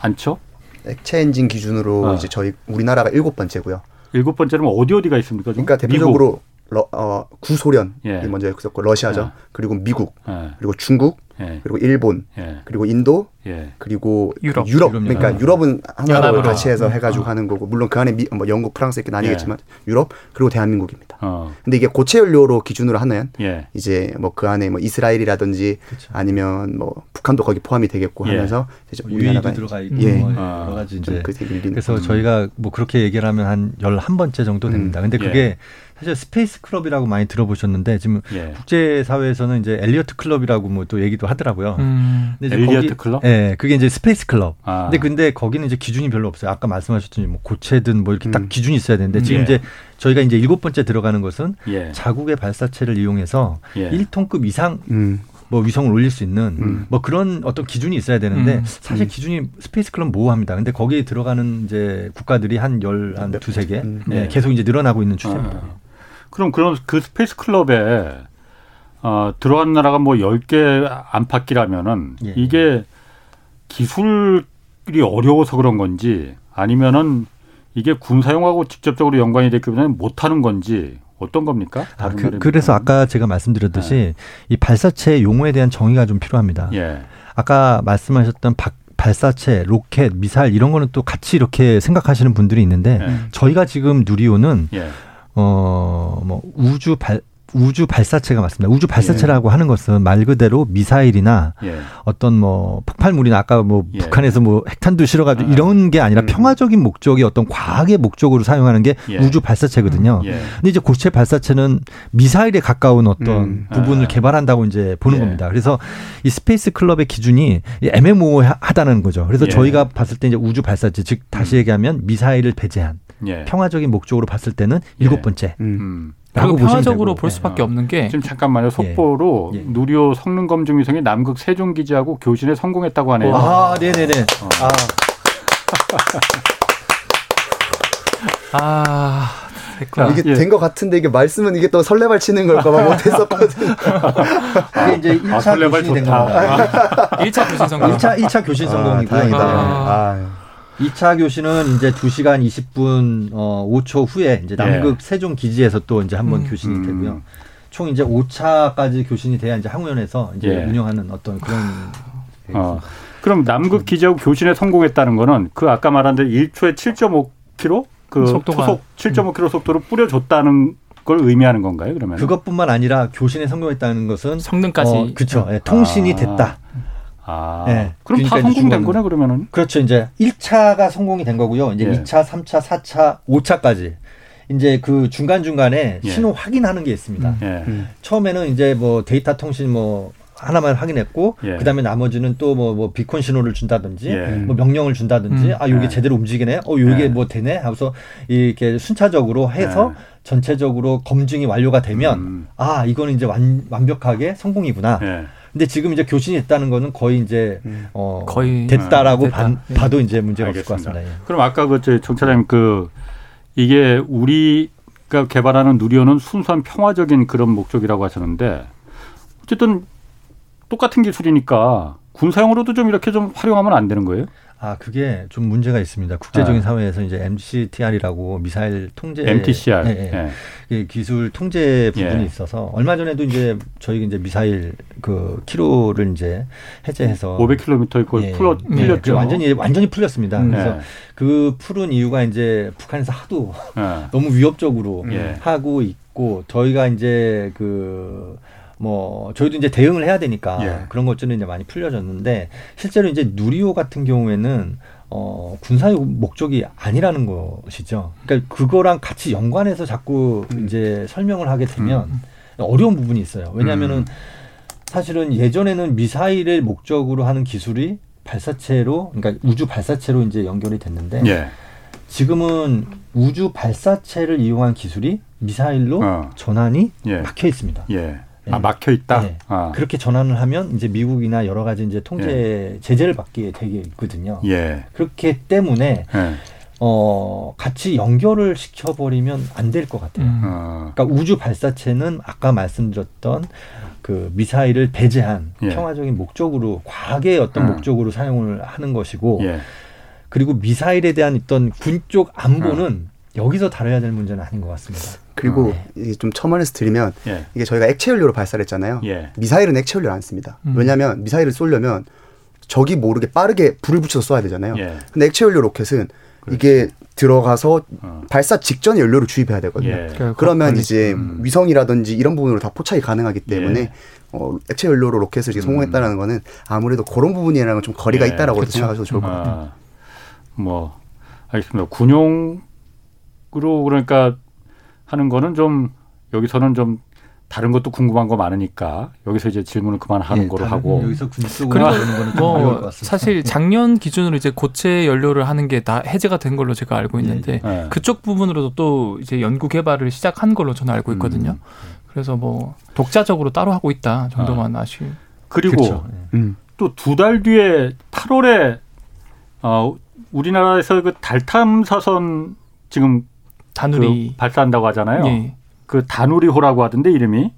않죠. 액체 엔진 기준으로 어. 이제 저희 우리나라가 일곱 번째고요. 일곱 번째는 어디 어디가 있습니까? 좀? 그러니까 대표적으로 러, 어, 구소련이 예. 먼저 있었고 러시아죠. 예. 그리고 미국. 예. 그리고 중국, 예. 그리고 일본, 예. 그리고 인도, 예. 그리고 유럽. 유럽, 유럽 그러니까 연합. 유럽은 하나로. 같이 해서 음. 해가지고 어. 하는 거고 물론 그 안에 미, 뭐 영국, 프랑스 이렇게 나뉘겠지만 유럽 그리고 대한민국입니다. 어. 근데 이게 고체 연료로 기준으로 하면 예. 이제 뭐 그 안에 뭐 이스라엘이라든지 아니면 뭐 북한도 거기 포함이 되겠고 예. 하면서 이제 우리나라가 들어가 있고 예. 뭐 아. 여러 가지 좀 이제 밀리는 그래서 음. 저희가 뭐 그렇게 얘기를 하면 한 11번째 정도 됩니다. 근데 그게 예. 사실 스페이스 클럽이라고 많이 들어보셨는데 지금 예. 국제 사회에서는 이제 엘리트 클럽이라고 뭐 또 얘기도 하더라고요. 음. 근데 엘리트 거기- 클럽? 예, 그게 이제 스페이스 클럽. 아. 근데 근데 거기는 이제 기준이 별로 없어요. 아까 말씀하셨듯이 뭐 고체든 뭐 이렇게 딱 음. 기준이 있어야 되는데 지금 예. 이제 저희가 이제 일곱 번째 들어가는 것은 예. 자국의 발사체를 이용해서 예. 1톤급 이상 음. 뭐 위성을 올릴 수 있는 음. 뭐 그런 어떤 기준이 있어야 되는데 음. 사실 음. 기준이 스페이스 클럽 모호합니다. 근데 거기에 들어가는 이제 국가들이 한 열한몇 두세 개 음. 예, 네. 계속 이제 늘어나고 있는 추세입니다. 아. 그럼 그런 그 스페이스 클럽에 어, 들어간 나라가 뭐 10개 안팎이라면은 예. 이게 기술이 어려워서 그런 건지 아니면은 이게 군사용하고 직접적으로 연관이 됐기 때문에 못하는 건지 어떤 겁니까? 아, 그, 래서 아까 제가 말씀드렸듯이 네. 이 발사체 용어에 대한 정의가 좀 필요합니다. 예. 아까 말씀하셨던 박, 발사체, 로켓, 미사일 이런 거는 또 같이 이렇게 생각하시는 분들이 있는데 예. 저희가 지금 누리호는 예. 어뭐 우주 발 우주 발사체가 맞습니다. 우주 발사체라고 예. 하는 것은 말 그대로 미사일이나 예. 어떤 뭐 폭발물이나 아까 뭐 예. 북한에서 뭐 핵탄두 실어가지고 아. 이런 게 아니라 음. 평화적인 목적이 어떤 과학의 목적으로 사용하는 게 예. 우주 발사체거든요. 음. 예. 근데 이제 고체 발사체는 미사일에 가까운 어떤 음. 부분을 아. 개발한다고 이제 보는 예. 겁니다. 그래서 이 스페이스 클럽의 기준이 애매모호하다는 거죠. 그래서 저희가 봤을 때 이제 우주 발사체 즉 다시 음. 얘기하면 미사일을 배제한 평화적인 목적으로 봤을 때는 일곱 번째. 음. 라고 평화적으로 볼 수밖에 없는 게 지금 잠깐만요. 속보로 예. 예. 누리호 성능 검증 위성이 남극 세종 기지하고 교신에 성공했다고 하네요. 아, 네, 네, 네. 어. 아. 아. 이게 예. 된것 같은데 이게 말씀은 이게 또 설레발 치는 걸까봐 [LAUGHS] 못했었거든요. 이게 이제 1차 아, 설레발 교신이 된 겁니다. 1차 교신 성공. 1차 1차 교신 성공이고요. 아, 아. 2차 교신은 이제 2시간 20분 어 5초 후에 이제 남극 예. 세종 기지에서 또 이제 한번 음, 교신이 음. 되고요. 총 이제 5차까지 교신이 돼야 이제 항우연에서 이제 예. 운영하는 어떤 그런 어. 그럼 남극 기지하고 교신에 성공했다는 거는 그 아까 말한 대로 1초에 7.5km 그 속도가. 초속 7.5km 속도로 뿌려줬다는 걸 의미하는 건가요? 그러면 그것뿐만 아니라 교신에 성공했다는 것은 성능까지 어, 그렇죠. 네, 통신이 아. 됐다. 아. 네. 그럼 그러니까 다 성공된 거네 그러면은? 그렇죠. 이제 1차가 성공이 된 거고요. 이제 예. 2차, 3차, 4차, 5차까지 이제 그 중간 중간에 예. 신호 확인하는 게 있습니다. 음. 예. 음. 처음에는 이제 뭐 데이터 통신 뭐 하나만 확인했고 예. 그다음에 나머지는 또 뭐뭐 뭐 비콘 신호를 준다든지 예. 뭐 명령을 준다든지 음. 아 요게 예. 제대로 움직이네 어 요게 예. 뭐 되네 하고서 이렇게 순차적으로 해서 예. 전체적으로 검증이 완료가 되면 음. 아 이거는 이제 완, 완벽하게 성공이구나 근데 지금 이제 교신이 됐다는 거는 거의 이제 음. 어 거의 됐다라고 음, 됐다. 봐, 봐도 이제 문제가 알겠습니다. 없을 것 같습니다. 예. 그럼 아까 그정 차장님 그 이게 우리가 개발하는 누리호는 순수한 평화적인 그런 목적이라고 하셨는데 어쨌든 똑같은 기술이니까 군사용으로도 좀 이렇게 좀 활용하면 안 되는 거예요? 아 그게 좀 문제가 있습니다. 국제적인 네. 사회에서 이제 MCTR이라고 미사일 통제 MTCR 예, 예. 기술 통제 부분이 예. 있어서 얼마 전에도 이제 저희 이제 미사일 그 키로를 이제 해제해서 500km 이걸 예. 풀어 예. 풀렸죠. 완전히 완전히 풀렸습니다. 음. 그래서 그 푸른 이유가 이제 북한에서 하도 [LAUGHS] 너무 위협적으로 하고 있고 저희가 이제 그 뭐 저희도 이제 대응을 해야 되니까 예. 그런 것들은 이제 많이 풀려졌는데 실제로 이제 누리호 같은 경우에는 어 군사 목적이 아니라는 것이죠. 그러니까 그거랑 같이 연관해서 자꾸 음. 이제 설명을 하게 되면 음. 어려운 부분이 있어요. 왜냐하면은 음. 사실은 예전에는 미사일을 목적으로 하는 기술이 발사체로 그러니까 우주 발사체로 이제 연결이 됐는데 예. 지금은 우주 발사체를 이용한 기술이 미사일로 어. 전환이 예. 막혀 있습니다. 예. 아, 막혀 있다. 네. 아. 그렇게 전환을 하면 이제 미국이나 여러 가지 이제 통제 예. 제재를 받게 되게 있거든요. 예. 그렇기 때문에 예. 어 같이 연결을 시켜버리면 안 될 것 같아요. 음. 어. 그러니까 우주 발사체는 아까 말씀드렸던 그 미사일을 배제한 예. 평화적인 목적으로 과학의 어떤 음. 목적으로 사용을 하는 것이고 예. 그리고 미사일에 대한 어떤 군쪽 안보는 어. 여기서 다뤄야 될 문제는 아닌 것 같습니다. 그리고 어. 이게 좀 첨언해서 드리면 예. 이게 저희가 액체 연료로 발사를 했잖아요. 예. 미사일은 액체 연료를 안 씁니다. 음. 왜냐하면 미사일을 쏘려면 적이 모르게 빠르게 불을 붙여서 쏴야 되잖아요. 예. 근데 액체 연료 로켓은 그렇지. 이게 들어가서 어. 발사 직전에 연료를 주입해야 되거든요. 예. 그러니까 그러면 그 이제 음. 위성이라든지 이런 부분으로 다 포착이 가능하기 때문에 예. 어, 액체 연료로 로켓을 이제 성공했다는 음. 거는 아무래도 그런 부분이랑은 좀 거리가 예. 있다라고 그렇죠. 생각하셔도 좋을 것 같아요. 아, 뭐 알겠습니다. 군용 으로 그러니까 하는 거는 좀 여기서는 좀 다른 것도 궁금한 거 많으니까 여기서 이제 질문을 그만하는 예, 거로 하고 여기서 그리고 뭐 사실 작년 기준으로 이제 고체 연료를 하는 게 다 해제가 된 걸로 제가 알고 있는데 예, 예. 그쪽 부분으로도 또 이제 연구 개발을 시작한 걸로 저는 알고 있거든요. 음. 그래서 뭐 독자적으로 따로 하고 있다 정도만 아. 아쉬. 그리고 예. 음. 또두 달 뒤에 8월에 어 우리나라에서 그 달 탐사선 지금 다누리 그 발사한다고 하잖아요. 예. 그 다누리호라고 하던데 이름이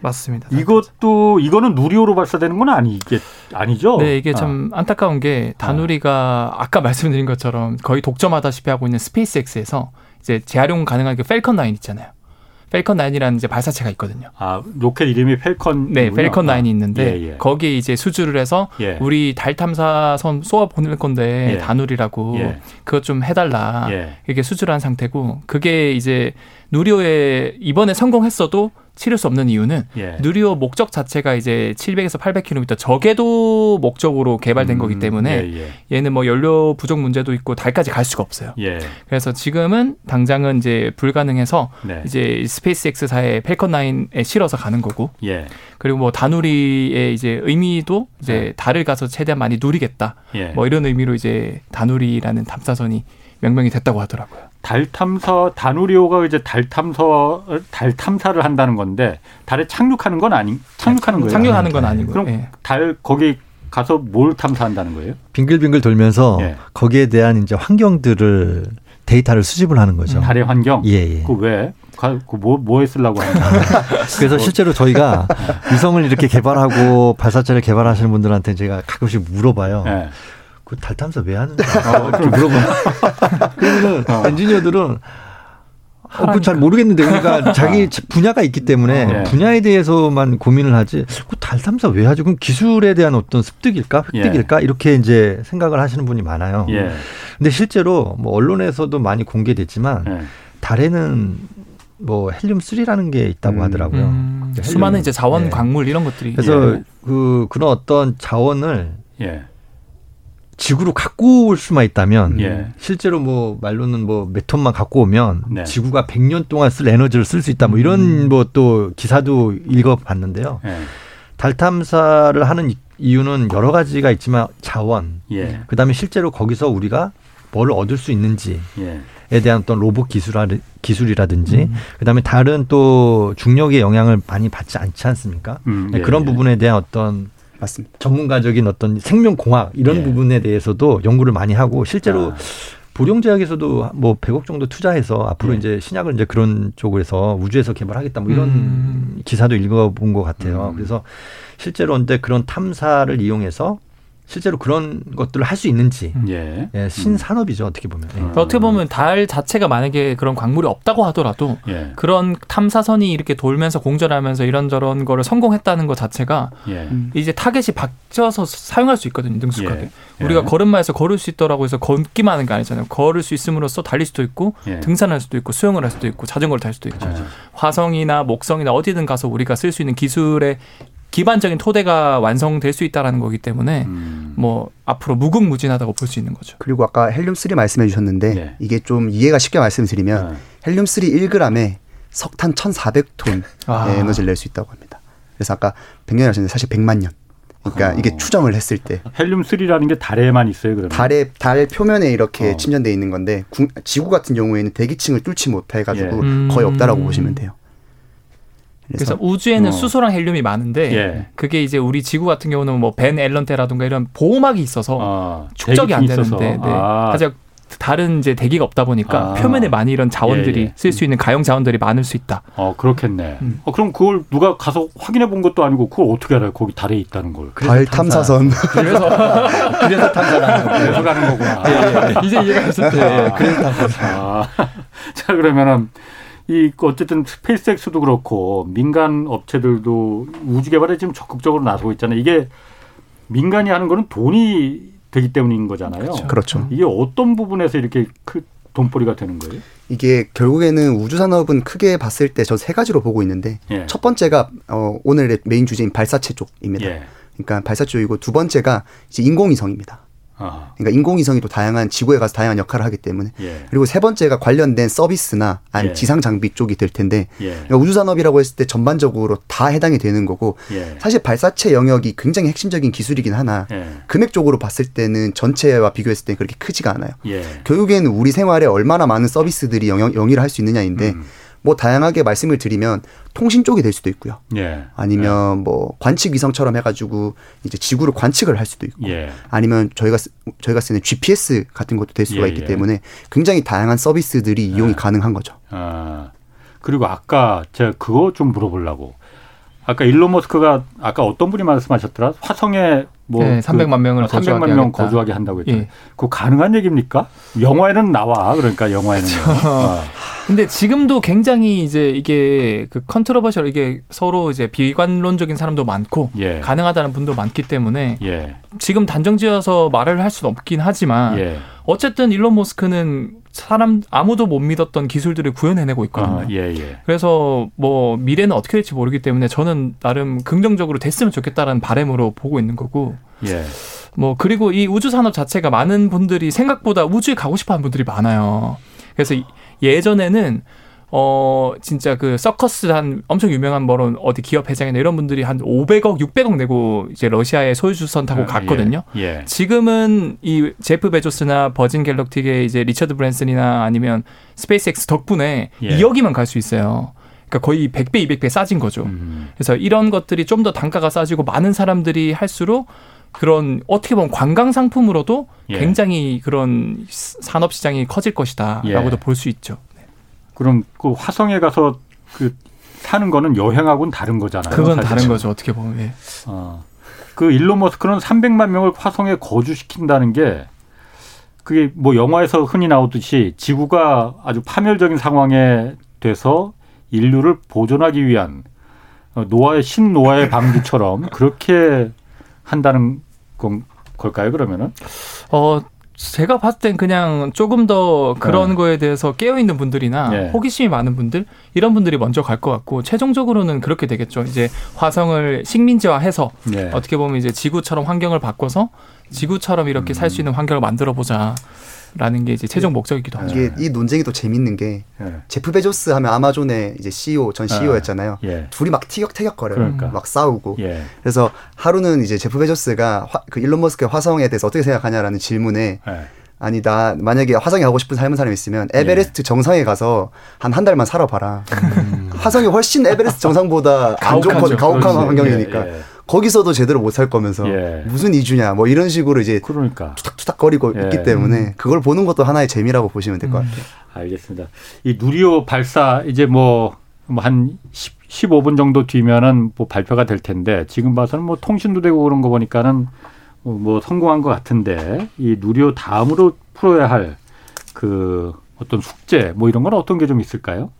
맞습니다. 이것도 이거는 누리호로 발사되는 건 아니 게 아니죠? 네, 이게 참 아. 안타까운 게 다누리가 아. 까 말씀드린 것처럼 거의 독점하다시피 하고 있는 스페이스X에서 이제 재활용 가능한 그 팰컨 9 있잖아요. 팰컨 9이라는 이제 발사체가 있거든요. 아, 로켓 이름이 팰컨 네, 팰컨 9이 아, 있는데 예, 예. 거기에 이제 수주를 해서 예. 우리 달 탐사선 쏘아 보낼 건데 예. 다누리라고 예. 그것 좀 해달라. 예. 이게 수주를 한 상태고 그게 이제 누리호에 이번에 성공했어도 실을 수 없는 이유는 예. 누리호 목적 자체가 이제 700에서 800km 저궤도 목적으로 개발된 음, 거기 때문에 예, 예. 얘는 뭐 연료 부족 문제도 있고 달까지 갈 수가 없어요. 예. 그래서 지금은 당장은 이제 불가능해서 네. 이제 스페이스X사의 팰컨 9에 실어서 가는 거고. 예. 그리고 뭐 다누리의 이제 의미도 이제 네. 달을 가서 최대한 많이 누리겠다. 예. 뭐 이런 의미로 이제 다누리라는 탐사선이 명명이 됐다고 하더라고요. 달 탐사 다누리호가 이제 달 탐사 달 탐사를 한다는 건데 달에 착륙하는 건 아니 착륙하는 거예요. 착륙하는 건 아니고. 그럼 네. 달 거기 가서 뭘 탐사한다는 거예요? 빙글빙글 돌면서 예. 거기에 대한 이제 환경들을 데이터를 수집을 하는 거죠. 달의 환경? 예, 예. 그 왜? 그 뭐, 뭐에 쓰려고 하는 거예요? [LAUGHS] 그래서 실제로 저희가 위성을 이렇게 개발하고 발사체를 개발하시는 분들한테 제가 가끔씩 물어봐요. 예. 그달 탐사 왜 하는지 어, 물어봐. 그러면은 어. 엔지니어들은 어, 그잘 모르겠는데 그러니까 자기 분야가 있기 때문에 네. 분야에 대해서만 고민을 하지 그 달 탐사 왜 하죠? 그럼 기술에 대한 어떤 습득일까 획득일까 예. 이렇게 이제 생각을 하시는 분이 많아요. 예. 근데 실제로 뭐 언론에서도 많이 공개됐지만 예. 달에는 뭐 헬륨 3라는 게 있다고 음. 하더라고요. 음. 헬륨, 수많은 이제 자원, 네. 광물 이런 것들이 그래서 예. 그 그런 어떤 자원을 예. 지구로 갖고 올 수만 있다면 예. 실제로 뭐 말로는 뭐 몇 톤만 갖고 오면 네. 지구가 100년 동안 쓸 에너지를 쓸 수 있다 뭐 이런 음. 뭐또 기사도 읽어봤는데요. 예. 달 탐사를 하는 이유는 여러 가지가 있지만 자원, 예. 그다음에 실제로 거기서 우리가 뭘 얻을 수 있는지에 예. 대한 어떤 로봇 기술이라, 기술이라든지 음. 그다음에 다른 또 중력의 영향을 많이 받지 않지 않습니까? 음, 네, 그런 예. 부분에 대한 어떤 맞습니다. 전문가적인 어떤 생명공학 이런 예. 부분에 대해서도 연구를 많이 하고 실제로 아. 보령제약에서도 뭐 100억 정도 투자해서 앞으로 예. 이제 신약을 이제 그런 쪽에서 우주에서 개발하겠다 뭐 이런 음. 기사도 읽어본 것 같아요. 음. 그래서 실제로 근데 그런 탐사를 이용해서 실제로 그런 것들을 할 수 있는지 음. 예. 예 신산업이죠 어떻게 보면 예. 어떻게 보면 달 자체가 만약에 그런 광물이 없다고 하더라도 예. 그런 탐사선이 이렇게 돌면서 공전하면서 이런저런 거를 성공했다는 것 자체가 예. 이제 타겟이 바뀌어서 사용할 수 있거든요 능숙하게 예. 예. 우리가 걸음마에서 걸을 수 있더라고 해서 걷기만 하는 게 아니잖아요 걸을 수 있음으로써 달릴 수도 있고 등산할 수도 있고 수영을 할 수도 있고 자전거를 탈 수도 있고 화성이나 목성이나 어디든 가서 우리가 쓸 수 있는 기술의 기반적인 토대가 완성될 수 있다라는 거기 때문에 음. 뭐 앞으로 무궁무진하다고 볼 수 있는 거죠. 그리고 아까 헬륨 3 말씀해 주셨는데 네. 이게 좀 이해가 쉽게 말씀드리면 네. 헬륨 3 1g에 석탄 1,400톤의 아. 에너지를 낼 수 있다고 합니다. 그래서 아까 100년 하셨는데 사실 100만 년. 그러니까 어. 이게 추정을 했을 때 헬륨 3라는 게 달에만 있어요, 그러면. 달에 달 표면에 이렇게 어. 침전돼 있는 건데 구, 지구 같은 경우에는 대기층을 뚫지 못해 가지고 예. 음. 거의 없다라고 보시면 돼요. 그래서, 그래서 우주에는 어. 수소랑 헬륨이 많은데 예. 그게 이제 우리 지구 같은 경우는 뭐 벤 앨런테라든가 이런 보호막이 있어서 아, 축적이 안 되는데 네. 아. 하지만 다른 이제 대기가 없다 보니까 아. 표면에 많이 이런 자원들이 예, 예. 쓸수 있는 가용 자원들이 많을 수 있다. 어 그렇겠네. 음. 어, 그럼 그걸 누가 가서 확인해 본 것도 아니고 그걸 어떻게 알아요? 거기 달에 있다는 걸. 달 탐사선. [LAUGHS] 그래서 그래서 탐사라는 거. 그래서 가는 거구나. 예, 예. 이제 이해가 됐을 때. 아. 그래서 탐사선. 아. [LAUGHS] 자 그러면은 이 어쨌든 스페이스X도 그렇고 민간 업체들도 우주 개발에 지금 적극적으로 나서고 있잖아요. 이게 민간이 하는 거는 돈이 되기 때문인 거잖아요. 그렇죠. 그렇죠. 이게 어떤 부분에서 이렇게 크 돈벌이가 되는 거예요? 이게 결국에는 우주 산업은 크게 봤을 때 저 세 가지로 보고 있는데 예. 첫 번째가 어, 오늘의 메인 주제인 발사체 쪽입니다. 예. 그러니까 발사 쪽이고 두 번째가 이제 인공위성입니다. 그러니까 인공위성이 또 다양한 지구에 가서 다양한 역할을 하기 때문에 예. 그리고 세 번째가 관련된 서비스나 아니 예. 지상 장비 쪽이 될 텐데 예. 그러니까 우주 산업이라고 했을 때 전반적으로 다 해당이 되는 거고 예. 사실 발사체 영역이 굉장히 핵심적인 기술이긴 하나 예. 금액적으로 봤을 때는 전체와 비교했을 때 그렇게 크지가 않아요. 예. 결국에는 우리 생활에 얼마나 많은 서비스들이 영역, 영위를 할 수 있느냐인데 음. 뭐 다양하게 말씀을 드리면 통신 쪽이 될 수도 있고요. 예. 아니면 예. 뭐 관측 위성처럼 해가지고 이제 지구를 관측을 할 수도 있고, 예. 아니면 저희가 쓰, 저희가 쓰는 GPS 같은 것도 될 수가 예, 있기 예. 때문에 굉장히 다양한 서비스들이 이용이 예. 가능한 거죠. 아 그리고 아까 제가 그거 좀 물어보려고 아까 일론 머스크가 아까 어떤 분이 말씀하셨더라? 화성에 뭐 네, 300만 명을 300만 어, 명 거주하게 한다고 했죠. 예. 그 가능한 얘기입니까? 영화에는 나와. 그러니까 영화에는. 어. [LAUGHS] 근데 지금도 굉장히 이제 이게 그 controversial 이게 서로 이제 비관론적인 사람도 많고 예. 가능하다는 분도 많기 때문에 예. 지금 단정지어서 말을 할 수는 없긴 하지만 예. 어쨌든 일론 머스크는 사람 아무도 못 믿었던 기술들을 구현해내고 있거든요. 아, 예, 예. 그래서 뭐 미래는 어떻게 될지 모르기 때문에 저는 나름 긍정적으로 됐으면 좋겠다라는 바램으로 보고 있는 거고. 예. 뭐 그리고 이 우주 산업 자체가 많은 분들이 생각보다 우주에 가고 싶어하는 분들이 많아요. 그래서 예전에는 어 진짜 그 서커스 한 엄청 유명한 뭐런 어디 기업 회장이나 이런 분들이 한 500억, 600억 내고 이제 러시아의 소유즈선 타고 아, 갔거든요. 예, 예. 지금은 이 제프 베조스나 버진 갤럭틱의 이제 리처드 브랜슨이나 아니면 스페이스X 덕분에 예. 2억이면 갈 수 있어요. 그러니까 거의 100배, 200배 싸진 거죠. 음. 그래서 이런 것들이 좀 더 단가가 싸지고 많은 사람들이 할수록 그런 어떻게 보면 관광 상품으로도 예. 굉장히 그런 산업 시장이 커질 것이다라고도 예. 볼수 있죠. 그럼 그 화성에 가서 그 사는 거는 여행하고는 다른 거잖아요. 그건 사실. 다른 거죠. 어떻게 보면. 예. 어. 그 일론 머스크는 300만 명을 화성에 거주시킨다는 게 그게 뭐 영화에서 흔히 나오듯이 지구가 아주 파멸적인 상황에 돼서 인류를 보존하기 위한 어, 노아의 신노아의 방주처럼 그렇게 한다는 건 걸까요? 그러면은? 어 제가 봤을 땐 그냥 조금 더 그런 네. 거에 대해서 깨어 있는 분들이나 네. 호기심이 많은 분들 이런 분들이 먼저 갈 것 같고 최종적으로는 그렇게 되겠죠. 이제 화성을 식민지화해서 네. 어떻게 보면 이제 지구처럼 환경을 바꿔서 지구처럼 이렇게 음. 살수 있는 환경을 만들어 보자. 라는 게 이제 최종 네. 목적이기도 하죠. 이게 이 논쟁이 또 재밌는 게 네. 제프 베조스 하면 아마존의 이제 CEO 전 CEO였잖아요. 예. 둘이 막 티격태격거려요. 그러니까. 막 싸우고. 예. 그래서 하루는 이제 제프 베조스가 화, 그 일론 머스크의 화성에 대해서 어떻게 생각하냐라는 질문에 예. 아니 나 만약에 화성에 가고 싶은 삶은 사람이 있으면 에베레스트 예. 정상에 가서 한 한 달만 살아봐라. 음. 화성이 훨씬 에베레스트 정상보다 안 좋거든 가혹한 환경이니까. 거기서도 제대로 못 살 거면서 예. 무슨 이주냐 뭐 이런 식으로 이제 그러니까 투닥투닥거리고 예. 있기 때문에 음. 그걸 보는 것도 하나의 재미라고 보시면 될것 음. 같아요. 알겠습니다. 이 누리호 발사 이제 뭐 한 15분 정도 뒤면은 뭐 발표가 될 텐데 지금 봐서는 뭐 통신도 되고 그런 거 보니까는 뭐 성공한 것 같은데 이 누리호 다음으로 풀어야 할 그 어떤 숙제 뭐 이런 건 어떤 게 좀 있을까요?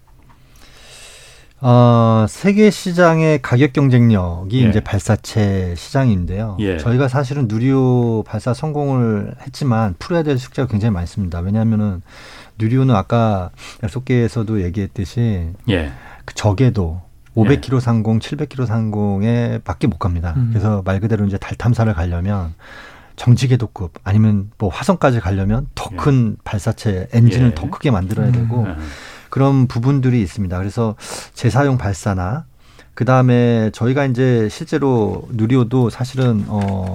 어, 세계 시장의 가격 경쟁력이 예. 이제 발사체 시장인데요. 예. 저희가 사실은 누리호 발사 성공을 했지만 풀어야 될 숙제가 굉장히 많습니다. 왜냐하면은 누리호는 아까 약속계에서도 얘기했듯이 예. 그 적에도 500km 상공, 700km 상공에 밖에 못 갑니다. 음. 그래서 말 그대로 이제 달 탐사를 가려면 정지궤도급 아니면 뭐 화성까지 가려면 더큰 예. 발사체 엔진을 예. 더 크게 만들어야 되고 음. 그런 부분들이 있습니다. 그래서 재사용 발사나 그 다음에 저희가 이제 실제로 누리호도 사실은 어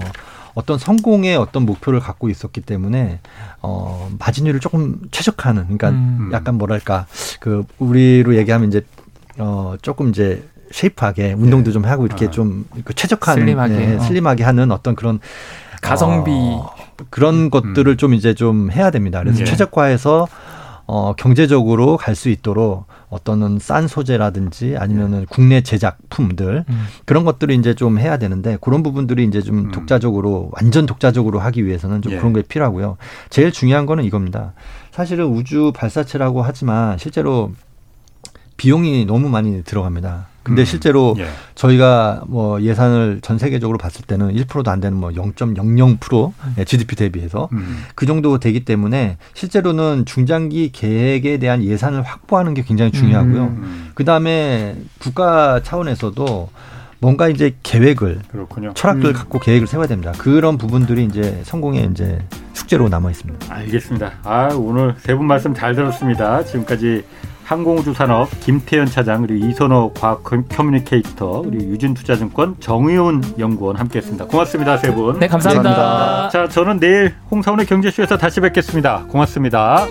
어떤 성공의 어떤 목표를 갖고 있었기 때문에 어 마진율을 조금 최적화하는 그러니까 음. 약간 뭐랄까 그 우리로 얘기하면 이제 어 조금 이제 쉐이프하게 운동도 네. 좀 하고 이렇게 아. 좀 최적화하는 슬림하게, 네, 어. 슬림하게 하는 어떤 그런 가성비 어, 그런 것들을 음. 좀 이제 좀 해야 됩니다. 그래서 네. 최적화해서 어, 경제적으로 갈 수 있도록 어떤 싼 소재라든지 아니면은 국내 제작품들 음. 그런 것들을 이제 좀 해야 되는데 그런 부분들이 이제 좀 음. 독자적으로 완전 독자적으로 하기 위해서는 좀 예. 그런 게 필요하고요. 제일 중요한 거는 이겁니다. 사실은 우주 발사체라고 하지만 실제로 비용이 너무 많이 들어갑니다. 근데 음. 실제로 예. 저희가 뭐 예산을 전 세계적으로 봤을 때는 1%도 안 되는 뭐 0.00% 음. GDP 대비해서 음. 그 정도 되기 때문에 실제로는 중장기 계획에 대한 예산을 확보하는 게 굉장히 중요하고요. 음. 그 다음에 국가 차원에서도 뭔가 이제 계획을 그렇군요. 철학을 음. 갖고 계획을 세워야 됩니다. 그런 부분들이 이제 성공의 이제 숙제로 남아 있습니다. 알겠습니다. 아 오늘 세 분 말씀 잘 들었습니다. 지금까지 항공우주산업 김태현 차장 그리고 이선호 과학 커뮤니케이터 그리고 유진투자증권 정의훈 연구원 함께했습니다. 고맙습니다 세 분. 네 감사합니다. 감사합니다. 자 저는 내일 홍사원의 경제쇼에서 다시 뵙겠습니다. 고맙습니다.